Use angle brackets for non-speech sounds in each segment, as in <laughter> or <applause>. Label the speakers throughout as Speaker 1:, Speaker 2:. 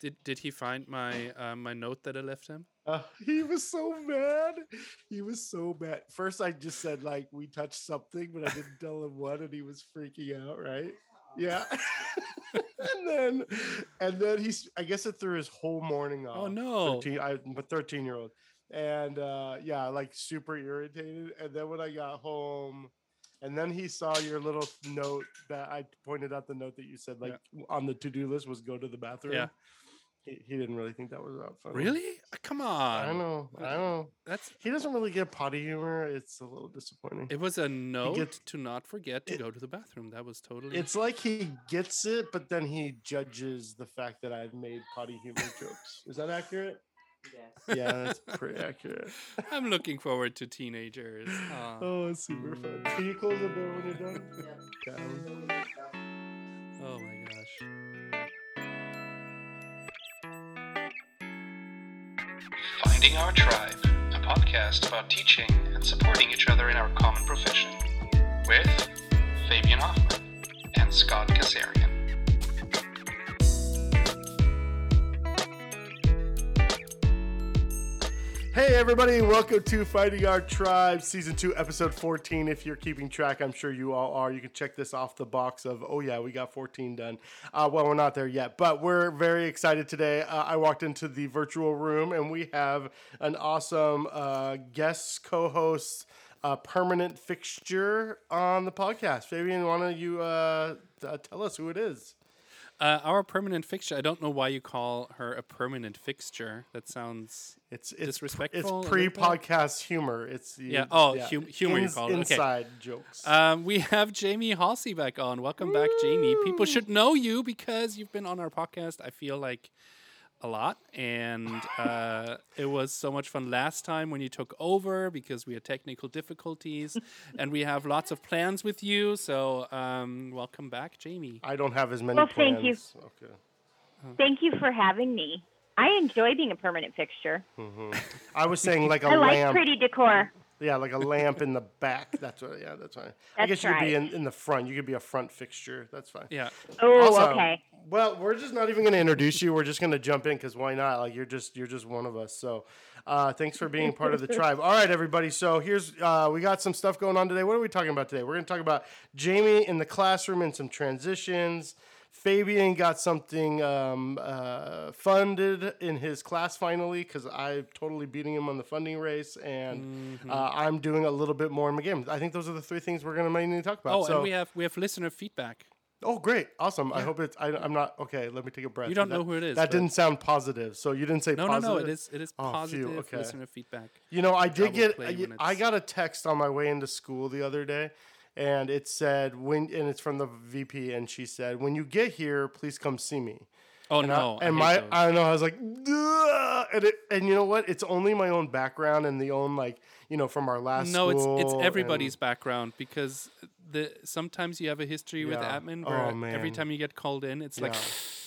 Speaker 1: Did did he find my uh, my note that I left him?
Speaker 2: Uh, he was so mad. He was so mad. First, I just said like we touched something, but I didn't <laughs> tell him what, and he was freaking out. Right? Yeah. <laughs> and then, and then he's. I guess it threw his whole morning off.
Speaker 1: Oh no!
Speaker 2: 13, I'm a 13 year old, and uh, yeah, like super irritated. And then when I got home, and then he saw your little note that I pointed out the note that you said like on the to do list was go to the bathroom.
Speaker 1: Yeah.
Speaker 2: He, he didn't really think that was that funny.
Speaker 1: Really? Uh, Come on.
Speaker 2: I know. I know.
Speaker 1: That's
Speaker 2: He doesn't really get potty humor. It's a little disappointing.
Speaker 1: it was a note
Speaker 2: gets-
Speaker 1: to not forget to
Speaker 2: it-
Speaker 1: go to the bathroom. That was totally
Speaker 2: It's like he gets it, but then he judges the fact that I've made potty humor <laughs> jokes. Is that accurate?
Speaker 3: Yes.
Speaker 2: Yeah, that's <laughs> pretty accurate.
Speaker 1: I'm looking forward to teenagers. <laughs> Aw.
Speaker 2: Oh, it's super fun. Can you close the door when you're done?
Speaker 3: Yeah.
Speaker 2: Okay.
Speaker 1: Oh my gosh.
Speaker 4: Finding Our Tribe, a podcast about teaching and supporting each other in our common profession, with Fabian Hoffman and Scott Kasarian.
Speaker 2: Hey, everybody, welcome to Finding Our Tribe, Season 2, Episode 14. If you're keeping track, I'm sure you all are. You can check this off the box of, oh, yeah, we got 14 done. Uh, well, we're not there yet, but we're very excited today. Uh, I walked into the virtual room and we have an awesome uh, guest co host, uh, permanent fixture on the podcast. Fabian, why don't you uh, uh, tell us who it is?
Speaker 1: Uh, our permanent fixture. I don't know why you call her a permanent fixture. That sounds
Speaker 2: It's it's
Speaker 1: Disrespectful
Speaker 2: It's pre-podcast humor. It's the-
Speaker 1: Yeah, oh, hum- humor you call it, okay.
Speaker 2: Inside jokes.
Speaker 1: Um, we have Jamie Halsey back on. Welcome back, Jamie. People should know you because you've been on our podcast. I feel like a lot, and uh, <laughs> it was so much fun last time when you took over because we had technical difficulties, <laughs> and we have lots of plans with you. So, um, welcome back, Jamie.
Speaker 2: I don't have as many
Speaker 5: Well,
Speaker 2: plans.
Speaker 5: thank you.
Speaker 2: Okay.
Speaker 5: Thank you for having me. I enjoy being a permanent fixture.
Speaker 2: I was saying like a <laughs>
Speaker 5: I like
Speaker 2: lamp.
Speaker 5: pretty decor.
Speaker 2: Yeah, like a lamp in the back. That's what. Yeah, that's fine. I
Speaker 5: That's
Speaker 2: guess you could be in, in the front. You could be a front fixture. That's fine.
Speaker 1: Yeah,
Speaker 5: Oh,
Speaker 2: Also,
Speaker 5: okay.
Speaker 2: Well, we're just not even going to introduce you. We're just going to jump in because why not? Like you're just you're just one of us. So, uh, thanks for being part of the <laughs> tribe. All right, everybody. So here's uh, we got some stuff going on today. What are we talking about today? We're going to talk about Jamie in the classroom and some transitions. Fabian got something um, uh, funded in his class finally because I'm totally beating him on the funding race, and uh, I'm doing a little bit more in my game. I think those are the three things we're going to mainly talk about.
Speaker 1: Oh,
Speaker 2: so,
Speaker 1: and we have we have listener feedback.
Speaker 2: Oh, great. Awesome. I hope it's. I, I'm not. Okay, let me take a breath.
Speaker 1: You don't
Speaker 2: That-
Speaker 1: know who it is,
Speaker 2: That didn't sound positive. So you didn't say
Speaker 1: No,
Speaker 2: positive.
Speaker 1: no, no. It is it is
Speaker 2: Oh,
Speaker 1: positive
Speaker 2: okay.
Speaker 1: listener feedback.
Speaker 2: You know, I did get. I, I got a text on my way into school the other day, and it said when, and it's from the VP, and she said, "When you get here, please come see me."
Speaker 1: Oh
Speaker 2: And,
Speaker 1: no! I
Speaker 2: and my,
Speaker 1: those.
Speaker 2: I don't know. I was like, and it, and you know what? It's only my own background and the own like, you know, from our last.
Speaker 1: no, it's it's
Speaker 2: and-
Speaker 1: everybody's background because the sometimes you have a history with
Speaker 2: Yeah.
Speaker 1: admin
Speaker 2: Oh,
Speaker 1: where
Speaker 2: man.
Speaker 1: every time you get called in, it's like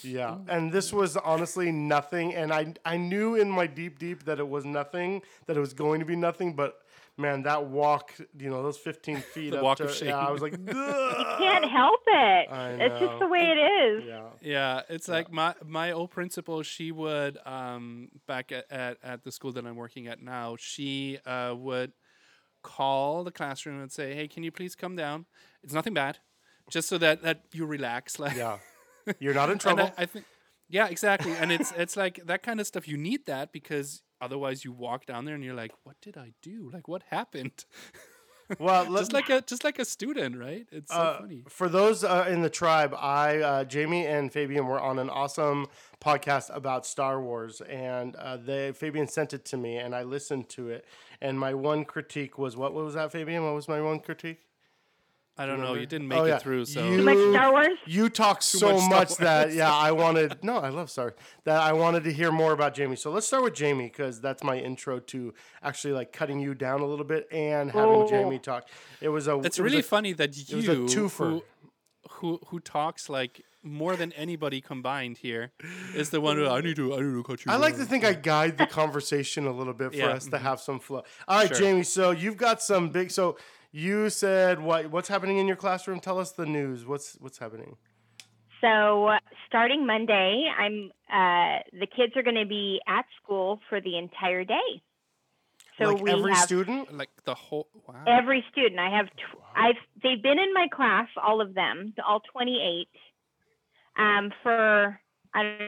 Speaker 2: Yeah, and this was honestly nothing. And I I knew in my deep deep that it was nothing, that it was going to be nothing. But man, that walk, you know, those fifteen <laughs> feet
Speaker 1: The
Speaker 2: up
Speaker 1: walk
Speaker 2: to,
Speaker 1: of shame.
Speaker 2: yeah, I was like, <laughs> "Ugh."
Speaker 5: Can't help it. It's just the way it is.
Speaker 2: yeah,
Speaker 1: Yeah, it's like my my old principal. She would um back at, at, at the school that I'm working at now. She uh, would call the classroom and say, "Hey, can you please come down? It's nothing bad, just so that that you relax." <laughs> Like,
Speaker 2: yeah. You're not in <laughs> trouble.
Speaker 1: I, I think, yeah, exactly. And it's it's like that kind of stuff. You need that because otherwise you walk down there and you're like, "What did I do? Like, what happened?" <laughs>
Speaker 2: well,
Speaker 1: just like a just like a student, right? It's so
Speaker 2: Uh,
Speaker 1: funny.
Speaker 2: For those uh, in the tribe, I, uh, Jamie and Fabian were on an awesome podcast about Star Wars, and uh, they Fabian sent it to me, and I listened to it. And my one critique was, what was that, Fabian? What was my one critique?
Speaker 1: I don't know. You didn't make
Speaker 2: Oh,
Speaker 1: it through, so
Speaker 2: You-
Speaker 5: Too much Star Wars?
Speaker 2: You talk so
Speaker 1: much Star
Speaker 2: much that
Speaker 1: Wars.
Speaker 2: yeah, I wanted <laughs> no, I love Star Wars, that I wanted to hear more about Jamie. So let's start with Jamie because that's my intro to actually like cutting you down a little bit and having
Speaker 5: Oh.
Speaker 2: Jamie talk. It was a.
Speaker 1: It's
Speaker 2: it was
Speaker 1: really
Speaker 2: a-
Speaker 1: funny that
Speaker 2: was
Speaker 1: you,
Speaker 2: a twofer.
Speaker 1: who, who who talks like more than anybody combined here, is the one who I need to I need to cut you.
Speaker 2: I like to
Speaker 1: down."
Speaker 2: think I guide the conversation a little bit for
Speaker 1: Yeah,
Speaker 2: us to mm-hmm. have some flow. All right,
Speaker 1: Sure.
Speaker 2: Jamie. So you've got some big. So you said what? What's happening in your classroom? Tell us the news. What's what's happening?
Speaker 5: So uh, starting Monday, I'm uh, the kids are going to be at school for the entire day. So
Speaker 2: like
Speaker 5: we
Speaker 2: every
Speaker 5: have
Speaker 2: student?
Speaker 1: Like the whole wow.
Speaker 5: every student. I have tw- I've they've been in my class, all of them, all 28, um, for I don't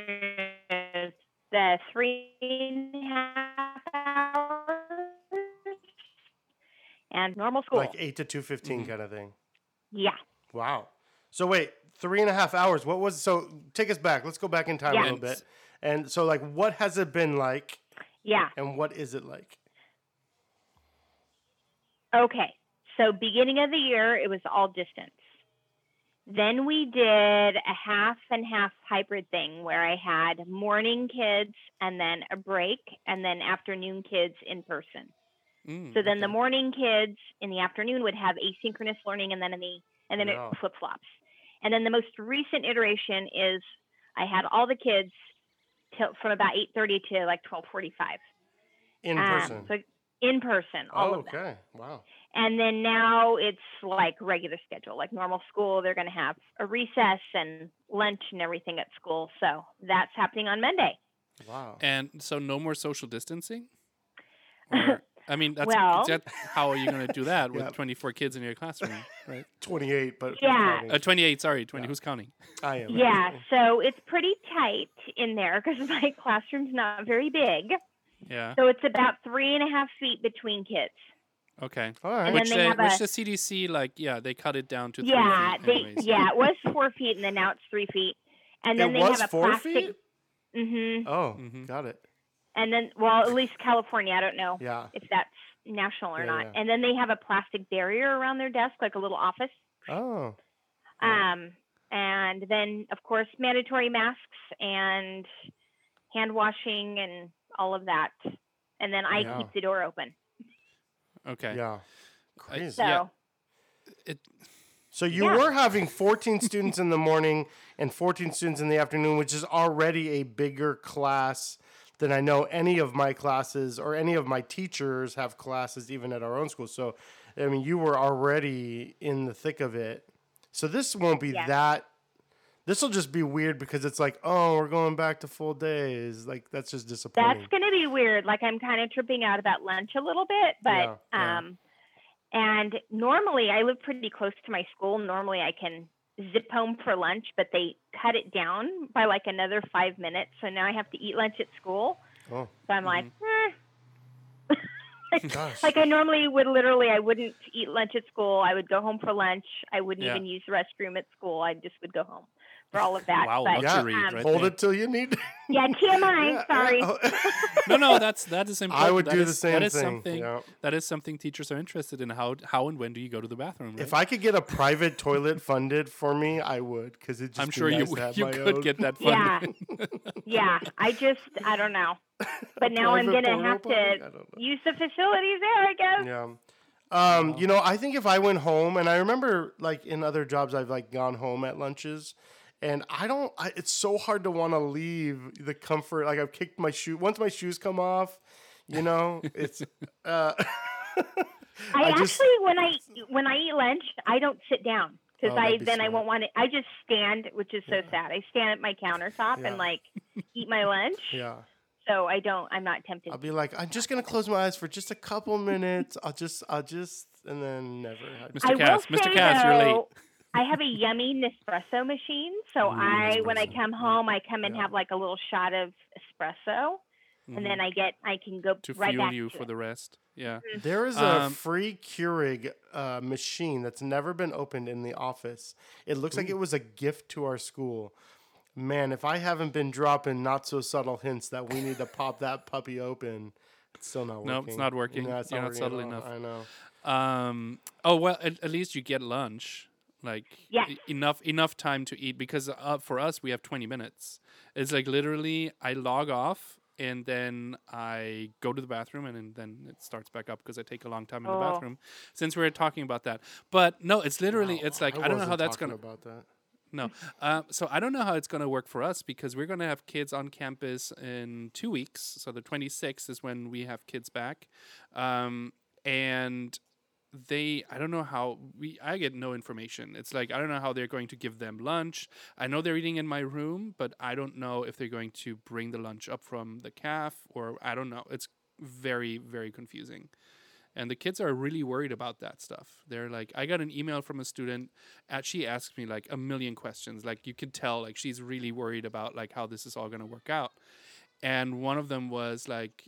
Speaker 5: know, the three and a half hours, and normal school.
Speaker 2: Like 8 to 215 mm-hmm. kind of thing.
Speaker 5: yeah.
Speaker 2: Wow. So wait, three and a half hours. What was so? Take us back. Let's go back in time
Speaker 5: Yeah.
Speaker 2: a little bit. And so, like, what has it been like,
Speaker 5: Yeah.
Speaker 2: and what is it like?
Speaker 5: Okay. So beginning of the year, it was all distance. Then we did a half and half hybrid thing where I had morning kids and then a break and then afternoon kids in person.
Speaker 1: Mm,
Speaker 5: So then the morning kids in the afternoon would have asynchronous learning and then in the and then
Speaker 2: Yeah.
Speaker 5: it flip flops. And then the most recent iteration is I had all the kids till from about 8:30 to like 12:45.
Speaker 2: In
Speaker 5: Um,
Speaker 2: person.
Speaker 5: So in person, all
Speaker 2: oh,
Speaker 5: of them.
Speaker 2: okay. Wow.
Speaker 5: And then now it's like regular schedule, like normal school. They're going to have a recess and lunch and everything at school. So that's happening on Monday.
Speaker 2: Wow.
Speaker 1: And so no more social distancing? Or, <laughs> I mean, that's
Speaker 5: Well-
Speaker 1: that, how are you going to do that with <laughs>
Speaker 2: Yeah.
Speaker 1: 24 kids in your classroom, right?
Speaker 2: 28, but
Speaker 5: Yeah.
Speaker 1: Uh, 28, sorry, 20.
Speaker 2: Yeah.
Speaker 1: Who's counting?
Speaker 2: I am.
Speaker 5: Yeah, so it's pretty tight in there because <laughs> my classroom's not very big.
Speaker 1: Yeah.
Speaker 5: So it's about three and a half feet between kids.
Speaker 1: Okay.
Speaker 2: All right.
Speaker 5: And
Speaker 1: Which
Speaker 5: then they
Speaker 1: they,
Speaker 5: have
Speaker 1: which
Speaker 5: a-
Speaker 1: the CDC like yeah they cut it down to
Speaker 5: Yeah,
Speaker 1: feet
Speaker 5: they yeah it was four feet and then now it's three feet. And then
Speaker 2: it
Speaker 5: they
Speaker 2: was
Speaker 5: have a
Speaker 2: four
Speaker 5: plastic.
Speaker 2: feet?
Speaker 5: hmm
Speaker 2: Oh,
Speaker 1: Mhm.
Speaker 2: got it.
Speaker 5: And then well at least California, I don't know.
Speaker 2: Yeah.
Speaker 5: if that's national or
Speaker 2: Yeah,
Speaker 5: not.
Speaker 2: yeah.
Speaker 5: And then they have a plastic barrier around their desk, like a little office.
Speaker 2: Oh. Yeah.
Speaker 5: Um, and then, of course, mandatory masks and hand washing and all of that. And then I
Speaker 2: Yeah.
Speaker 5: keep the door open.
Speaker 1: Okay.
Speaker 2: Yeah. Crazy.
Speaker 5: So,
Speaker 1: Yeah. It,
Speaker 2: So you
Speaker 5: Yeah.
Speaker 2: were having 14 students in the morning and 14 students in the afternoon, which is already a bigger class than I know any of my classes or any of my teachers have classes even at our own school. So I mean, you were already in the thick of it. So this won't be
Speaker 5: Yeah.
Speaker 2: that this will just be weird because it's like, oh, we're going back to full days. Like that's just disappointing.
Speaker 5: that's going to be weird. Like, I'm kind of tripping out about lunch a little bit, but,
Speaker 2: Yeah, yeah.
Speaker 5: um, and normally I live pretty close to my school. Normally I can zip home for lunch, but they cut it down by like another five minutes. So now I have to eat lunch at school.
Speaker 2: oh,
Speaker 5: So I'm like,
Speaker 1: Mm-hmm.
Speaker 5: eh. like, <laughs>
Speaker 2: gosh.
Speaker 5: like I normally would literally, I wouldn't eat lunch at school. I would go home for lunch. I wouldn't
Speaker 1: Yeah.
Speaker 5: even use the restroom at school. I just would go home for all of that.
Speaker 1: Wow,
Speaker 5: but,
Speaker 2: Yeah.
Speaker 1: luxury
Speaker 5: um,
Speaker 1: right
Speaker 2: hold
Speaker 1: there.
Speaker 2: it till you need. <laughs>
Speaker 5: yeah, TMI.
Speaker 2: Yeah,
Speaker 5: sorry.
Speaker 2: yeah. <laughs>
Speaker 1: No, no, that's that is important.
Speaker 2: I would
Speaker 1: That
Speaker 2: do the same
Speaker 1: That is
Speaker 2: thing.
Speaker 1: something
Speaker 2: yeah.
Speaker 1: that is something teachers are interested in. How how and when do you go to the bathroom?
Speaker 2: If? I could get a private toilet funded for me, I would because it just
Speaker 1: I'm
Speaker 2: be
Speaker 1: sure
Speaker 2: nice
Speaker 1: you
Speaker 2: to have
Speaker 1: you
Speaker 2: my
Speaker 1: could
Speaker 2: own
Speaker 1: get that
Speaker 5: Yeah.
Speaker 1: funded.
Speaker 5: yeah, <laughs> yeah. I just, I don't know. But now I'm going to have
Speaker 2: potty?
Speaker 5: To use the facilities there, I guess.
Speaker 2: Yeah. Um, you know, I think if I went home, and I remember like in other jobs, I've like gone home at lunches, and I don't. I, it's so hard to want to leave the comfort. Like I've kicked my shoe. Once my shoes come off, you know, it's. <laughs> Uh,
Speaker 5: I, <laughs>
Speaker 2: I just-
Speaker 5: actually, when I when I eat lunch, I don't sit down because
Speaker 2: Oh,
Speaker 5: I
Speaker 2: be
Speaker 5: then I won't want to. I just stand, which is so sad. I stand at my countertop
Speaker 2: Yeah.
Speaker 5: and like eat my lunch.
Speaker 2: yeah.
Speaker 5: So I don't. I'm not tempted.
Speaker 2: I'll be like, I'm just gonna close my eyes for just a couple minutes. I'll just, I'll just, and then never.
Speaker 1: Mr.
Speaker 5: I
Speaker 1: Cass, Mr.
Speaker 5: say
Speaker 1: Cass, you're late.
Speaker 5: Though, I have a yummy Nespresso machine. So I, when I come home, I come and
Speaker 2: Yeah.
Speaker 5: have like a little shot of espresso, and then I get, I can go
Speaker 1: Mm-hmm. to
Speaker 5: right
Speaker 1: fuel
Speaker 5: back
Speaker 1: you
Speaker 5: to
Speaker 1: for
Speaker 5: it.
Speaker 1: the rest. Yeah.
Speaker 2: There is a
Speaker 1: Um,
Speaker 2: free Keurig uh, machine that's never been opened in the office. It looks like it was a gift to our school. Man, if I haven't been dropping not so subtle hints that we need to pop that puppy open, it's still not working.
Speaker 1: No, it's not working.
Speaker 2: No, it's
Speaker 1: You're not
Speaker 2: working at
Speaker 1: subtle enough.
Speaker 2: I know.
Speaker 1: Um. Oh well, at, at least you get lunch, like
Speaker 5: Yes.
Speaker 1: e- enough enough time to eat. Because uh, for us, we have twenty minutes. It's like literally, I log off and then I go to the bathroom and, then- then it starts back up because I take a long time in the
Speaker 5: Oh.
Speaker 1: bathroom. Since we are talking about that, but no, it's literally
Speaker 2: Wow,
Speaker 1: it's like I, don't know how that's gonna.
Speaker 2: about that.
Speaker 1: No. Uh, so I don't know how it's going to work for us because we're going to have kids on campus in two weeks. So the 26th is when we have kids back. Um, and they I don't know how we I get no information. It's like I don't know how they're going to give them lunch. I know they're eating in my room, but I don't know if they're going to bring the lunch up from the calf or I don't know. It's very very confusing. And the kids are really worried about that stuff. They're like, I got an email from a student. And she asked me like a million questions. Like you could tell, like she's really worried about like how this is all going to work out. And one of them was like,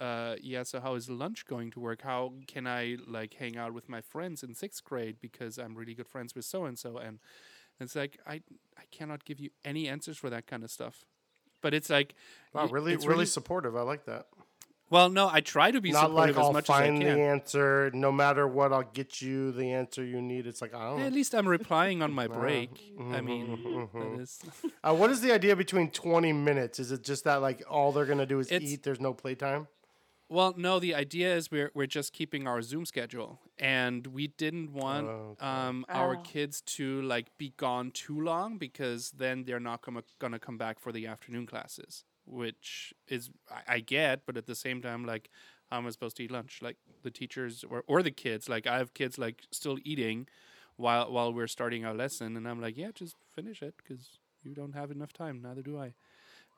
Speaker 1: uh, yeah, so how is lunch going to work? How can I like hang out with my friends in sixth grade because I'm really good friends with so and so? And it's like I I cannot give you any answers for that kind of stuff. But it's like
Speaker 2: Wow, really,
Speaker 1: it's
Speaker 2: really, supportive. I like that.
Speaker 1: well. No, I try to be
Speaker 2: Not like
Speaker 1: supportive as
Speaker 2: I'll
Speaker 1: much as I
Speaker 2: find the answer. No matter what, I'll get you the answer you need. It's like I don't.
Speaker 1: At least I'm replying on my <laughs> break. I mean, that is
Speaker 2: Uh, what is the idea between twenty minutes? Is it just that like all they're gonna do is
Speaker 1: It's-
Speaker 2: eat? There's no playtime.
Speaker 1: Well, no. The idea is we're we're just keeping our Zoom schedule, and we didn't want
Speaker 2: Oh, okay.
Speaker 1: um, our
Speaker 5: Oh.
Speaker 1: kids to like be gone too long because then they're not gonna gonna come back for the afternoon classes, which is I, I get, but at the same time, like, how am I supposed to eat lunch? Like the teachers or or the kids, like I have kids like still eating while while we're starting our lesson, and I'm like, yeah, just finish it because you don't have enough time. Neither do I.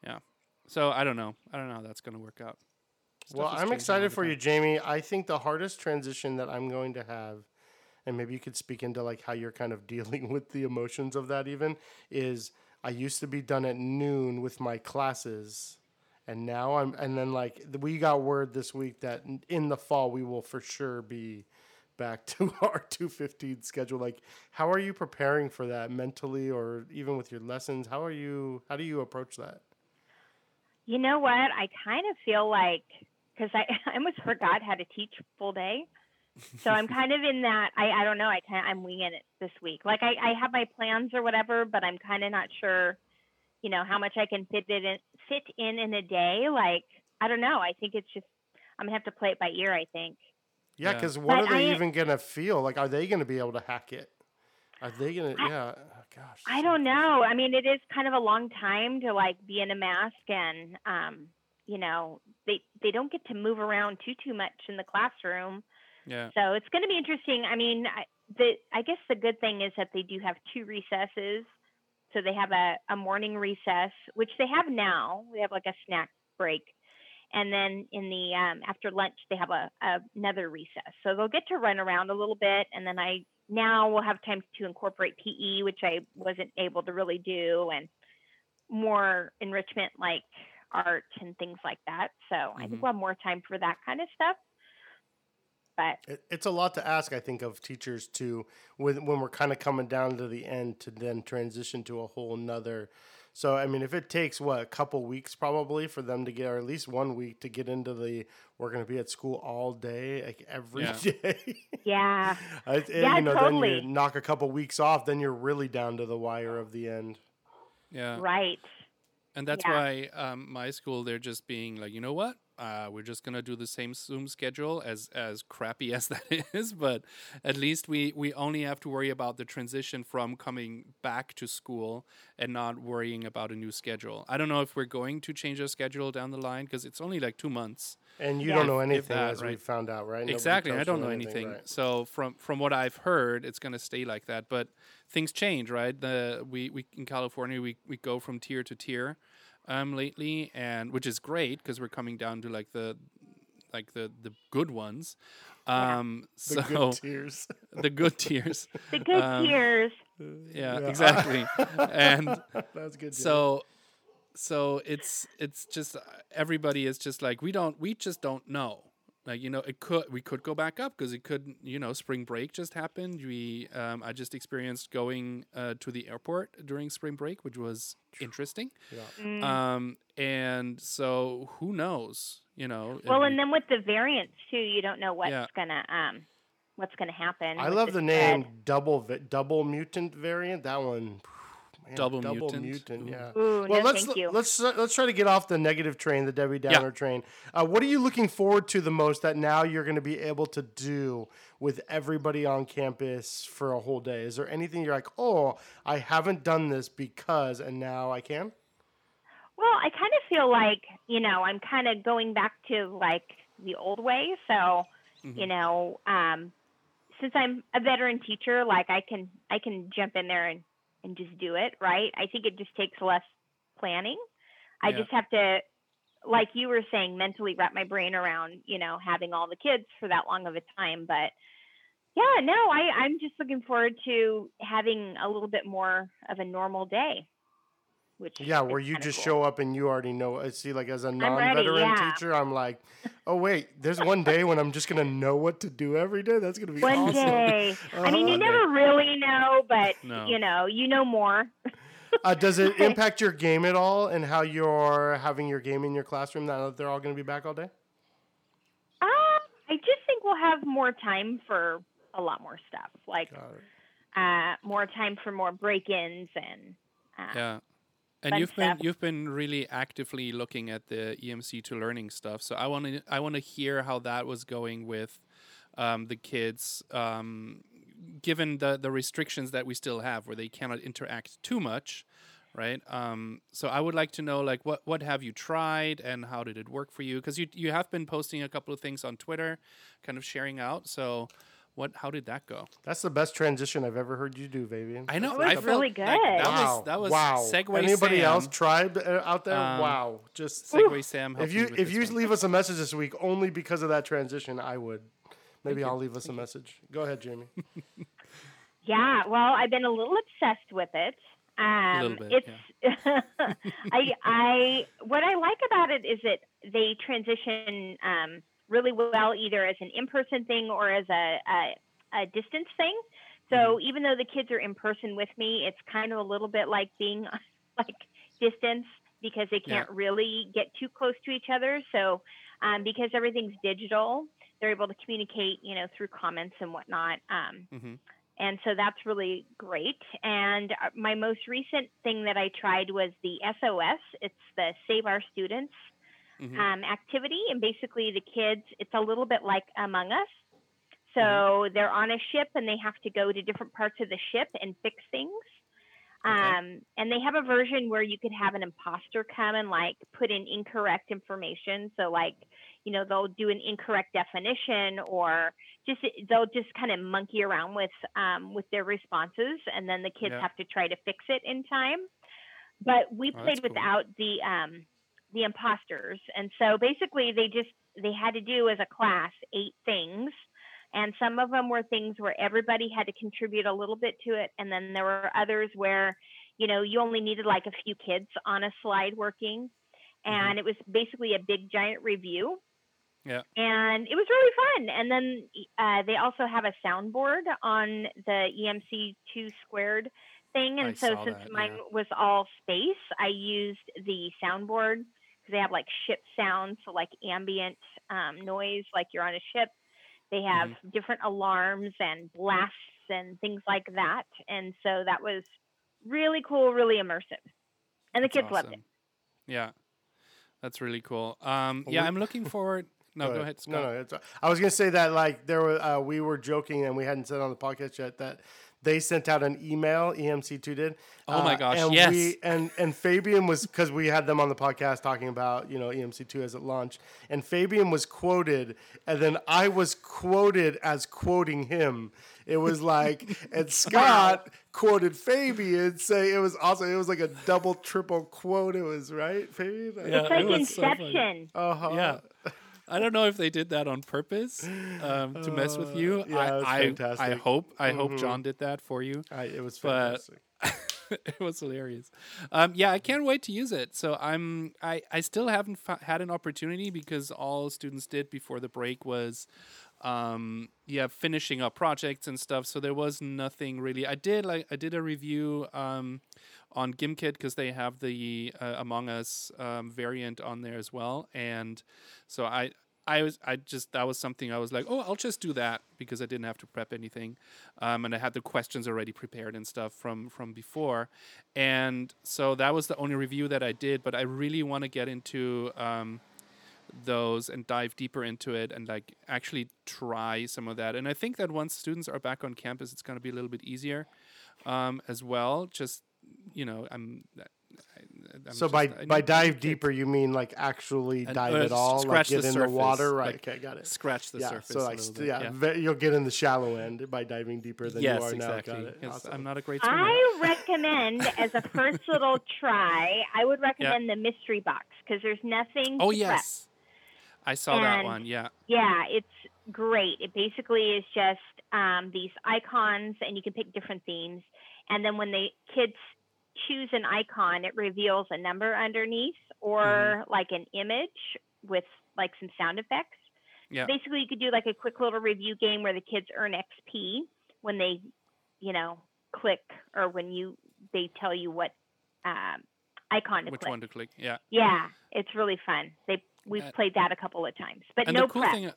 Speaker 1: Yeah. So I don't know. I don't know how that's gonna work out. Stuff
Speaker 2: Well, I'm excited for you, Jamie. I think the hardest transition that I'm going to have, and maybe you could speak into like how you're kind of <laughs> dealing with the emotions of that. Even is I used to be done at noon with my classes, and now I'm. And then like we got word this week that in the fall we will for sure be back <laughs> to our 215 schedule like how are you preparing for that mentally or even with your lessons how are you how do you approach that
Speaker 5: You know what? I kind of feel like because I, <laughs> I almost forgot how to teach full day. So I'm <laughs> kind of in that. I, I don't know. I kind I'm winging it this week. Like I, I have my plans or whatever, but I'm kind of not sure, you know, how much I can fit it in, fit in in a day. Like I don't know. I think it's just I'm gonna have to play it by ear. I think.
Speaker 2: Yeah,
Speaker 1: Yeah.
Speaker 2: because what
Speaker 5: But
Speaker 2: are they
Speaker 5: I-
Speaker 2: even gonna feel? Like, are they gonna be able to hack it? Are they gonna?
Speaker 5: I-
Speaker 2: yeah. Oh, gosh.
Speaker 5: I don't know. I mean, it is kind of a long time to like be in a mask, and um, you know, they they don't get to move around too too much in the classroom.
Speaker 1: Yeah.
Speaker 5: So it's going to be interesting. I mean, I, the I guess the good thing is that they do have two recesses. So they have a, a morning recess, which they have now. We have like a snack break, and then in the um, after lunch they have a, a another recess. So they'll get to run around a little bit, and then I now will have time to incorporate PE, which I wasn't able to really do, and more enrichment like art and things like that. So I
Speaker 1: Mhm.
Speaker 5: think we'll have more time for that kind of stuff. But
Speaker 2: It, it's a lot to ask, I think, of teachers to when when we're kind of coming down to the end to then transition to a whole nother. So I mean, if it takes what a couple weeks probably for them to get, or at least one week to get into the, we're going to be at school all day, like every
Speaker 1: Yeah.
Speaker 2: day.
Speaker 5: yeah. <laughs>
Speaker 2: I- and,
Speaker 5: Yeah,
Speaker 2: you know, then
Speaker 5: totally.
Speaker 2: you knock a couple weeks off, then you're really down to the wire of the end.
Speaker 1: Yeah.
Speaker 5: Right.
Speaker 1: And that's
Speaker 5: Yeah.
Speaker 1: why um, my school they're just being like, you know what? Uh, we're just gonna do the same Zoom schedule as as crappy <laughs> as that is, but at least we we only have to worry about the transition from coming back to school and not worrying about a new schedule. I don't know if we're going to change our schedule down the line because it's only like two months.
Speaker 2: And you
Speaker 5: Yeah.
Speaker 2: don't know anything,
Speaker 1: that,
Speaker 2: as we
Speaker 1: right.
Speaker 2: found out, right? Nobody
Speaker 1: exactly, I don't know anything.
Speaker 2: right.
Speaker 1: So from from what I've heard, it's gonna stay like that. But things change, right? The we, we in California we, we go from tier to tier um lately and which is great because we're coming down to like the like the the good ones um
Speaker 2: The
Speaker 1: so
Speaker 2: good tears. <laughs>
Speaker 1: the good tears, <laughs>
Speaker 5: The good
Speaker 1: Um,
Speaker 5: tears.
Speaker 1: yeah,
Speaker 2: Yeah.
Speaker 1: exactly <laughs> and
Speaker 2: That's good.
Speaker 1: So so it's it's just uh, everybody is just like we don't we just don't know like you know it could we could go back up because it could you know spring break just happened we um, i just experienced going uh, to the airport during spring break which was interesting
Speaker 5: Mm.
Speaker 1: um and so who knows you know
Speaker 5: well,
Speaker 1: and
Speaker 5: and then with the variants too, you don't know what's
Speaker 1: Yeah.
Speaker 5: gonna um what's gonna happen.
Speaker 2: I love the
Speaker 5: spread.
Speaker 2: name double double mutant variant. That one. Man,
Speaker 1: Double mutant? Ooh.
Speaker 2: Yeah.
Speaker 5: Ooh,
Speaker 2: Well,
Speaker 5: no,
Speaker 2: let's
Speaker 5: thank you.
Speaker 2: let's let's try to get off the negative train, the Debbie Downer train. Uh, what are you looking forward to the most that now you're going to be able to do with everybody on campus for a whole day? Is there anything you're like, oh, I haven't done this because, and now I can?
Speaker 5: Well, I kind of feel like, you know, I'm kind of going back to like the old way. So,
Speaker 1: Mhm.
Speaker 5: you know, um, since I'm a veteran teacher, like I can I can jump in there and and just do it, right? I think it just takes less planning. I
Speaker 1: Yeah.
Speaker 5: just have to like you were saying mentally wrap my brain around, you know, having all the kids for that long of a time, but yeah, no, I I'm just looking forward to having a little bit more of a normal day. Which
Speaker 2: Yeah, where you just
Speaker 5: cool.
Speaker 2: show up and you already know. I see, like as a non-veteran
Speaker 5: yeah.
Speaker 2: teacher, I'm like, oh wait, there's one day when I'm just gonna know what to do every day. That's gonna be
Speaker 5: one
Speaker 2: awesome.
Speaker 5: day. <laughs> I mean, you
Speaker 2: Uh-huh.
Speaker 5: never really know, but
Speaker 1: No.
Speaker 5: you know, you know more.
Speaker 2: Uh, does it <laughs> impact your game at all, and how you're having your game in your classroom now that they're all gonna be back all day?
Speaker 5: Uh, I just think we'll have more time for a lot more stuff, like
Speaker 2: Got it.
Speaker 5: uh, more time for more break-ins and uh,
Speaker 1: Yeah. And you've been you've been really actively looking at the EMC2 learning stuff. So I want to I want to hear how that was going with um, the kids, um, given the the restrictions that we still have, where they cannot interact too much, right? Um, so I would like to know like what what have you tried and how did it work for you? Because you you have been posting a couple of things on Twitter, kind of sharing out. So what how did that go?
Speaker 2: That's the best transition I've ever heard you do, Fabian.
Speaker 1: I know
Speaker 5: was
Speaker 1: I felt
Speaker 5: really
Speaker 1: like
Speaker 5: good.
Speaker 1: that
Speaker 2: wow,
Speaker 1: was that was
Speaker 2: wow.
Speaker 1: Segue
Speaker 2: Anybody
Speaker 1: Sam.
Speaker 2: else tried uh, out there?
Speaker 1: Um,
Speaker 2: wow, just
Speaker 1: Segue Sam.
Speaker 2: if you
Speaker 1: me with
Speaker 2: if you
Speaker 1: one.
Speaker 2: leave us a message this week only because of that transition, I would. Maybe I'll leave us a message. Go ahead, Jamie. <laughs>
Speaker 5: yeah. Well, I've been a little obsessed with it. Um,
Speaker 1: little bit,
Speaker 5: it's <laughs> I I what I like about it is that they transition um, really well either as an in-person thing or as a a, a distance thing. So
Speaker 1: Mm-hmm.
Speaker 5: even though the kids are in person with me, it's kind of a little bit like being <laughs> like distance because they can't really get too close to each other. So um, because everything's digital, they're able to communicate, you know, through comments and whatnot. Um,
Speaker 1: Mhm.
Speaker 5: and so that's really great. And uh, my most recent thing that I tried was the SOS. It's the Save Our Students
Speaker 1: Mhm.
Speaker 5: um, activity. And basically, the kids, it's a little bit like Among Us. So
Speaker 1: Mm-hmm.
Speaker 5: they're on a ship and they have to go to different parts of the ship and fix things. Um, and they have a version where you could have an imposter come and like put in incorrect information. So like, you know, they'll do an incorrect definition or just they'll just kind of monkey around with um, with their responses, and then the kids
Speaker 1: Yeah.
Speaker 5: have to try to fix it in time. But we
Speaker 1: Oh,
Speaker 5: played
Speaker 1: cool.
Speaker 5: without the um, the imposters, and so basically they just they had to do as a class eight things. And some of them were things where everybody had to contribute a little bit to it. And then there were others where you know you only needed like a few kids on a slide working. And it was basically a big giant review.
Speaker 1: Yeah.
Speaker 5: and it was really fun. And then uh, they also have a soundboard on the emc 2 squared thing. And
Speaker 1: I
Speaker 5: so since
Speaker 1: that,
Speaker 5: mine
Speaker 1: yeah.
Speaker 5: was all space i used the soundboard they have like ship sounds so like ambient um, noise like you're on a ship they have
Speaker 1: Mm-hmm.
Speaker 5: different alarms and blasts and things like that. And so that was really cool, really immersive. And the
Speaker 1: That's
Speaker 5: kids loved it.
Speaker 1: Yeah, that's really cool. Um, yeah, I'm looking <laughs> forward. No, go, ahead, Scott.
Speaker 2: No, no. It's, I was gonna say that like there were uh, we were joking and we hadn't said on the podcast yet that they sent out an email. EMC2 did.
Speaker 1: Oh my
Speaker 2: uh,
Speaker 1: gosh,
Speaker 2: And
Speaker 1: yes.
Speaker 2: We, and and Fabian was because we had them on the podcast talking about you know EMC2 as it launched, and Fabian was quoted, and then I was quoted as quoting him. It was like, <laughs> and Scott quoted Fabian say it was also it was like a double triple quote. It was right, Fabian.
Speaker 1: Yeah,
Speaker 5: It's like
Speaker 1: it was so funny.
Speaker 2: Uh-huh.
Speaker 1: Yeah. I don't know if they did that on purpose um, to mess with you.
Speaker 2: Uh, yeah,
Speaker 1: I, I, I.
Speaker 2: Mm-hmm.
Speaker 1: hope I hope John did that for you.
Speaker 2: I, it was fantastic. <laughs>
Speaker 1: it was hilarious. Um, yeah, I can't wait to use it. So I'm I, I still haven't fa- had an opportunity because all students did before the break was um yeah finishing up projects and stuff so there was nothing really i did like i did a review um on gimkit because they have the uh, among us um, variant on there as well and so i I was I just that was something I was like oh I'll just do that because I didn't have to prep anything, um, and I had the questions already prepared and stuff from from before, and so that was the only review that I did. But I really want to get into um, those and dive deeper into it and like actually try some of that. And I think that once students are back on campus, it's going to be a little bit easier um, as well. Just you know, I'm I'm
Speaker 2: So
Speaker 1: just-
Speaker 2: by
Speaker 1: I
Speaker 2: by
Speaker 1: need- I need
Speaker 2: dive
Speaker 1: kids.
Speaker 2: deeper, you mean like actually
Speaker 1: And,
Speaker 2: dive
Speaker 1: uh,
Speaker 2: at all, like get
Speaker 1: the
Speaker 2: in
Speaker 1: surface,
Speaker 2: the water, right?
Speaker 1: like,
Speaker 2: okay, got it.
Speaker 1: scratch the
Speaker 2: yeah,
Speaker 1: surface.
Speaker 2: so like
Speaker 1: little
Speaker 2: st-
Speaker 1: bit,
Speaker 2: yeah, ve- you'll get in the shallow end by diving deeper than
Speaker 1: yes,
Speaker 2: you are
Speaker 1: exactly.
Speaker 2: now. Got it.
Speaker 1: Yes,
Speaker 2: Awesome.
Speaker 1: I'm not a great swimmer.
Speaker 5: I recommend as a first little try, I would <laughs> recommend the mystery box because there's nothing.
Speaker 1: oh
Speaker 5: to prep.
Speaker 1: yes, I saw that one. Yeah,
Speaker 5: Yeah, it's great. It basically is just um, these icons, and you can pick different themes. And then when the kids choose an icon, it reveals a number underneath or
Speaker 1: Mm-hmm.
Speaker 5: like an image with like some sound effects.
Speaker 1: Yeah.
Speaker 5: Basically, you could do like a quick little review game where the kids earn XP when they, you know, click or when you they tell you what um, icon to
Speaker 1: which
Speaker 5: click.
Speaker 1: one to click? Yeah.
Speaker 5: Yeah, it's really fun. They we've
Speaker 1: Uh,
Speaker 5: played that a couple of times, but no
Speaker 1: cool
Speaker 5: prep.
Speaker 1: thing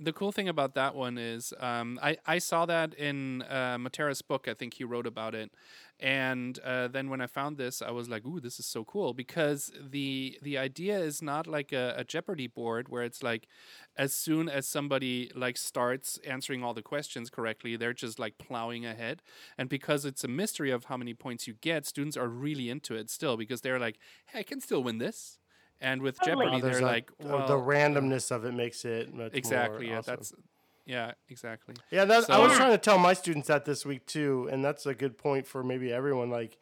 Speaker 1: the cool thing about that one is um, I, I saw that in uh, Matera's book i think he wrote about it. And uh, then when i found this i was like ooh this is so cool. Because the the idea is not like a, a jeopardy board where it's like as soon as somebody like starts answering all the questions correctly they're just like plowing ahead. And because it's a mystery of how many points you get students are really into it still because they're like hey i can still win this and with
Speaker 5: Totally.
Speaker 1: jeopardy
Speaker 2: Oh, there's
Speaker 1: they're
Speaker 2: a-
Speaker 1: like oh,
Speaker 2: the-
Speaker 1: well,
Speaker 2: the randomness of it makes it much
Speaker 1: exactly
Speaker 2: More
Speaker 1: yeah
Speaker 2: awesome.
Speaker 1: that's yeah exactly
Speaker 2: Yeah, that, I was trying to tell my students that this week too, and that's a good point for maybe everyone. Like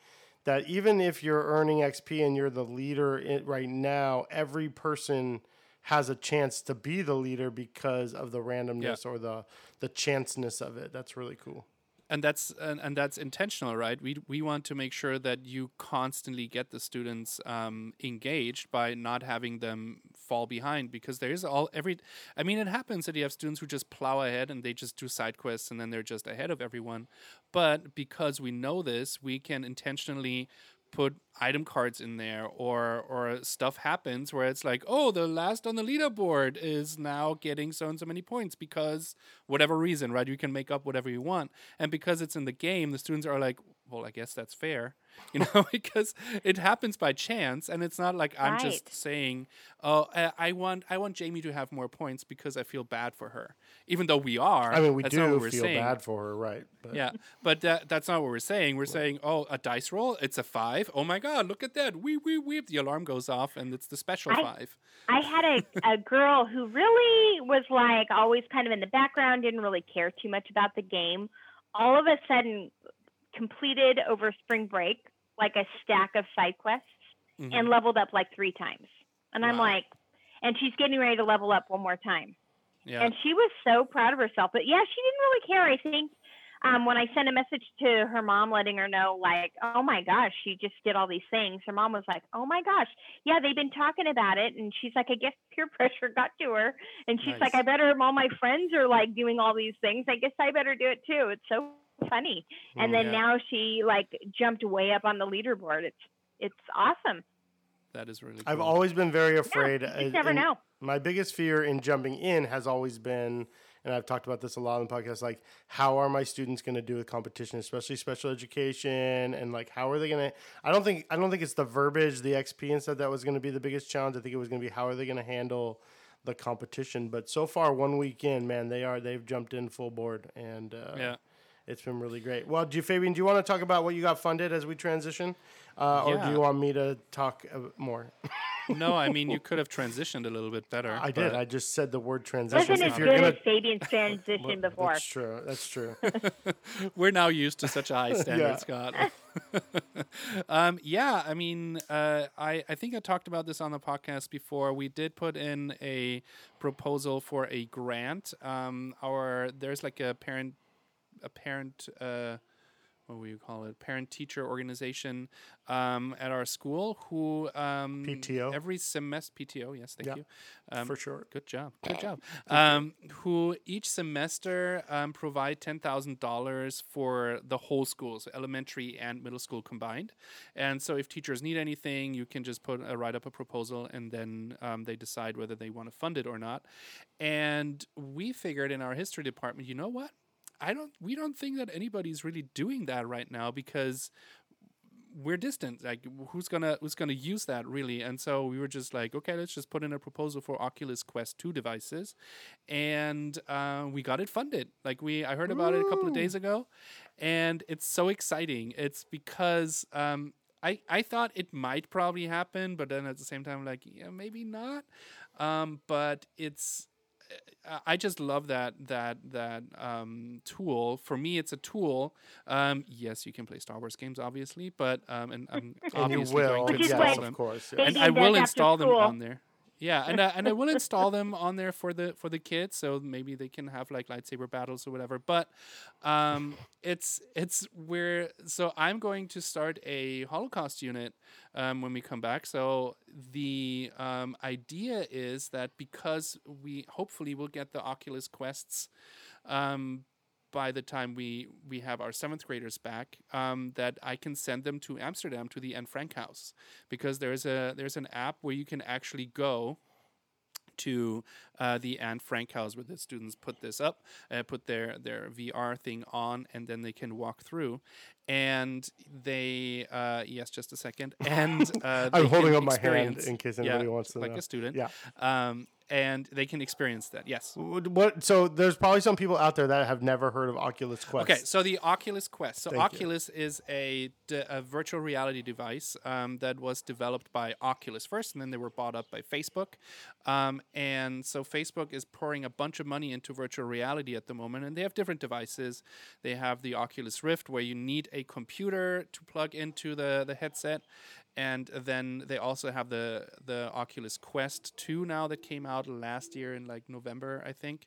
Speaker 2: that, even if you're earning XP and you're the leader in, right now, every person has a chance to be the leader because of the randomness or the the chanceness of it. That's really cool.
Speaker 1: And that's and, and that's intentional right? We we want to make sure that you constantly get the students um, engaged by not having them fall behind because there is all every i mean it happens that you have students who just plow ahead and they just do side quests and then they're just ahead of everyone. But because we know this we can intentionally put item cards in there or or stuff happens where it's like oh the last on the leaderboard is now getting so and so many points because whatever reason right? You can make up whatever you want. And because it's in the game the students are like well i guess that's fair <laughs> you know <laughs> because it happens by chance and it's not like i'm just saying oh I, I want i want jamie to have more points because i feel bad for her even though we are
Speaker 2: I mean, we
Speaker 1: that's
Speaker 2: do
Speaker 1: we're
Speaker 2: feel
Speaker 1: saying.
Speaker 2: bad for her, right? But
Speaker 1: Yeah, but that, that's not what we're saying. We're saying, oh, a dice roll, it's a five. Oh my God, look at that. Wee, wee, wee. The alarm goes off and it's the special
Speaker 5: I-
Speaker 1: five.
Speaker 5: I had a, a girl who really was like always kind of in the background, didn't really care too much about the game. All of a sudden, completed over spring break like a stack of side quests
Speaker 1: Mhm.
Speaker 5: and leveled up like three times. And I'm like, and she's getting ready to level up one more time.
Speaker 1: Yeah.
Speaker 5: And she was so proud of herself. But yeah, she didn't really care. I think um, when I sent a message to her mom, letting her know, like, oh my gosh, she just did all these things. Her mom was like, oh my gosh, yeah, they've been talking about it. And she's like, I guess peer pressure got to her. And she's like, I better, all my friends are like doing all these things. I guess I better do it too. It's so funny. And then
Speaker 1: Yeah.
Speaker 5: now she like jumped way up on the leaderboard. It's it's awesome.
Speaker 1: that is really cool.
Speaker 2: I've always been very
Speaker 5: Yeah,
Speaker 2: afraid.
Speaker 5: you
Speaker 2: uh,
Speaker 5: never
Speaker 2: and
Speaker 5: know.
Speaker 2: My biggest fear in jumping in has always been, and I've talked about this a lot on the podcast, like how are my students going to do with competition, especially special education, and like how are they going to? I don't think I don't think it's the verbiage, the XP and stuff that was going to be the biggest challenge. I think it was going to be how are they going to handle the competition. But so far, one week in, man, they are they've jumped in full board, and uh,
Speaker 1: Yeah.
Speaker 2: It's been really great. Well, do you, Fabian, do you want to talk about what you got funded as we transition, uh, or do you want me to talk uh, more? <laughs>
Speaker 1: no, I mean, you <laughs> could have transitioned a little bit better.
Speaker 2: I did. I just said the word transition.
Speaker 5: Wasn't
Speaker 2: If
Speaker 5: as
Speaker 2: you're
Speaker 5: good
Speaker 2: gonna-
Speaker 5: as Fabian's transition <laughs> before.
Speaker 2: That's true. That's true.
Speaker 1: We're now used to such a high standard,
Speaker 2: Yeah.
Speaker 1: Scott. um, yeah, I mean, uh, I, I think I talked about this on the podcast before. We did put in a proposal for a grant. Um, our there's like a parent a parent uh, what will you call it parent teacher organization um, at our school who um,
Speaker 2: PTO.
Speaker 1: every semester PTO yes thank
Speaker 2: Yeah,
Speaker 1: you um,
Speaker 2: for sure.
Speaker 1: Good job. Good job. Um, who each semester um, provide ten thousand dollars for the whole school, so elementary and middle school combined. And so, if teachers need anything, you can just put uh, write up a proposal, and then um, they decide whether they want to fund it or not. And we figured in our history department, you know what? I don't. We don't think that anybody's really doing that right now because we're distant. Like, who's gonna who's gonna use that really? And so we were just like, okay, let's just put in a proposal for Oculus Quest two devices, and uh, we got it funded. Like we, I heard about it a couple of days ago, and it's so exciting. It's because um, I I thought it might probably happen, but then at the same time, like yeah, maybe not. Um, but it's I just love that that that um, tool. For me, it's a tool. Um, yes, you can play Star Wars games, obviously, but um, and I'm <laughs>
Speaker 2: And you
Speaker 1: obviously
Speaker 2: will,
Speaker 1: going to
Speaker 5: Which is
Speaker 2: yes,
Speaker 5: what-
Speaker 1: install
Speaker 2: of
Speaker 1: them,
Speaker 2: course. Yes.
Speaker 1: and I will
Speaker 5: that after
Speaker 1: install them on there. Yeah, and uh, and I will <laughs> install them on there for the for the kids, so maybe they can have like lightsaber battles or whatever. But um, it's it's where so I'm going to start a Holocaust unit um, when we come back. So the um, idea is that because we hopefully will get the Oculus Quests um, by the time we we have our seventh graders back, um, that I can send them to Amsterdam to the Anne Frank house because there's a there's an app where you can actually go to uh, the Anne Frank house where the students put this up, uh, put their their VR thing on, and then they can walk through. And they, uh, yes, just a second. <laughs> And uh,
Speaker 2: I'm holding up my hand in case
Speaker 1: yeah,
Speaker 2: anybody wants to
Speaker 1: like
Speaker 2: know.
Speaker 1: a student.
Speaker 2: Yeah.
Speaker 1: Um, and they can experience that. Yes.
Speaker 2: What? So there's probably some people out there that have never heard of Oculus Quest.
Speaker 1: Okay, so the Oculus Quest. So
Speaker 2: Thank you.
Speaker 1: Oculus is a virtual reality device um, that was developed by Oculus first, and then they were bought up by Facebook. Um, and so Facebook is pouring a bunch of money into virtual reality at the moment, and they have different devices. They have the Oculus Rift, where you need a computer to plug into the the headset. And then they also have the the Oculus Quest 2 now that came out last year in like November, I think.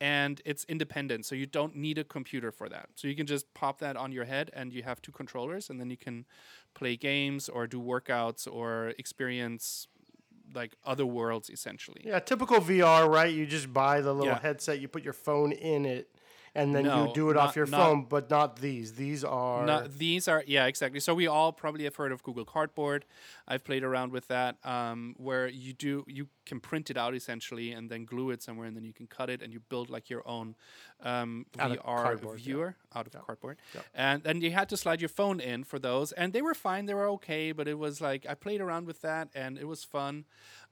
Speaker 1: And it's independent, so you don't need a computer for that. So you can just pop that on your head and you have two controllers and then you can play games or do workouts or experience like other worlds essentially.
Speaker 2: Yeah, typical VR, right? You just buy the little
Speaker 1: Yeah.
Speaker 2: headset, you put your phone in it, and then
Speaker 1: No,
Speaker 2: you do it off your
Speaker 1: not-
Speaker 2: phone. But not these. These are.
Speaker 1: No, these are yeah, exactly. So we all probably have heard of Google Cardboard. I've played around with that, um, where you do you can print it out essentially and then glue it somewhere, and then you can cut it and you build like your own um, VR
Speaker 2: cardboard, yeah.
Speaker 1: viewer out of cardboard. And then you had to slide your phone in for those, and they were fine. They were okay, but it was like I played around with that and it was fun.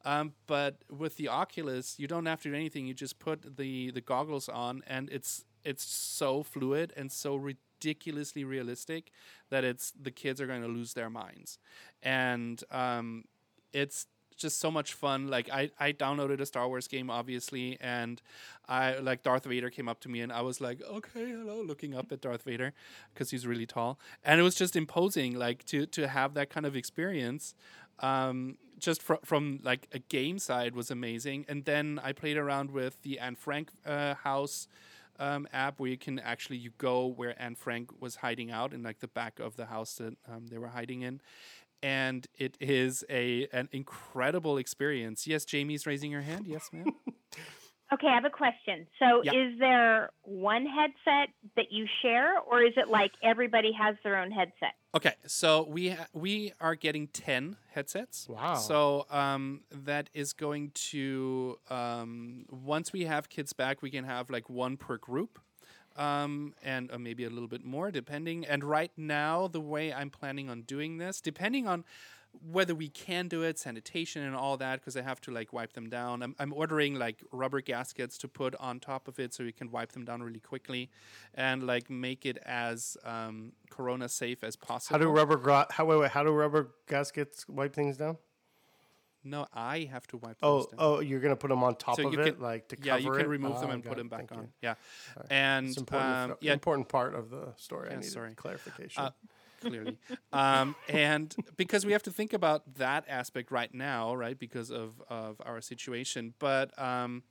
Speaker 1: Um, but with the Oculus, you don't have to do anything. You just put the the goggles on, and it's it's so fluid and so ridiculously realistic that it's the kids are going to lose their minds, and um, it's just so much fun. Like I, I downloaded a Star Wars game, obviously, and I like Darth Vader came up to me, and I was like, okay, hello, looking up at Darth Vader because he's really tall, and it was just imposing, like to to have that kind of experience. Um, just fr- from like a game side was amazing, and then I played around with the Anne Frank uh, house. Um, app where you can actually you go where Anne Frank was hiding out in like the back of the house that um, they were hiding in, and it is a an incredible experience. Yes, Jamie's raising her hand. Yes, ma'am. <laughs>
Speaker 5: Okay, I have a question. So,
Speaker 1: Yeah.
Speaker 5: is there one headset that you share, or is it like everybody has their own headset?
Speaker 1: Okay, so we ha- we are getting ten headsets.
Speaker 2: Wow.
Speaker 1: So um, that is going to um, once we have kids back, we can have like one per group, um, and uh, maybe a little bit more depending. And right now, the way I'm planning on doing this, depending on whether we can do it, sanitation and all that, because I have to like wipe them down. I'm, I'm ordering like rubber gaskets to put on top of it so we can wipe them down really quickly, and like make it as um, corona safe as possible.
Speaker 2: how do rubber gra- how wait, wait how do rubber gaskets wipe things down?
Speaker 1: No, I have to wipe
Speaker 2: Oh
Speaker 1: down.
Speaker 2: oh, you're gonna put them on top
Speaker 1: So
Speaker 2: of
Speaker 1: you
Speaker 2: it, like to
Speaker 1: yeah,
Speaker 2: cover
Speaker 1: you can
Speaker 2: it?
Speaker 1: remove them
Speaker 2: Ah,
Speaker 1: and put
Speaker 2: it.
Speaker 1: them back
Speaker 2: Thank
Speaker 1: on.
Speaker 2: you.
Speaker 1: Yeah, and
Speaker 2: It's important.
Speaker 1: um, yeah,
Speaker 2: important part of the story. I
Speaker 1: Yeah,
Speaker 2: needed
Speaker 1: sorry.
Speaker 2: clarification.
Speaker 1: Uh, clearly, um, and because we have to think about that aspect right now, right, because of of our situation, but. Um,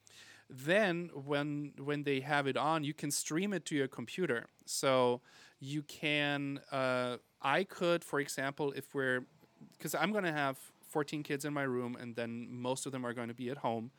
Speaker 1: then when when they have it on you can stream it to your computer so you can uh, i could for example if we're because i'm going to have 14 kids in my room and then most of them are going to be at home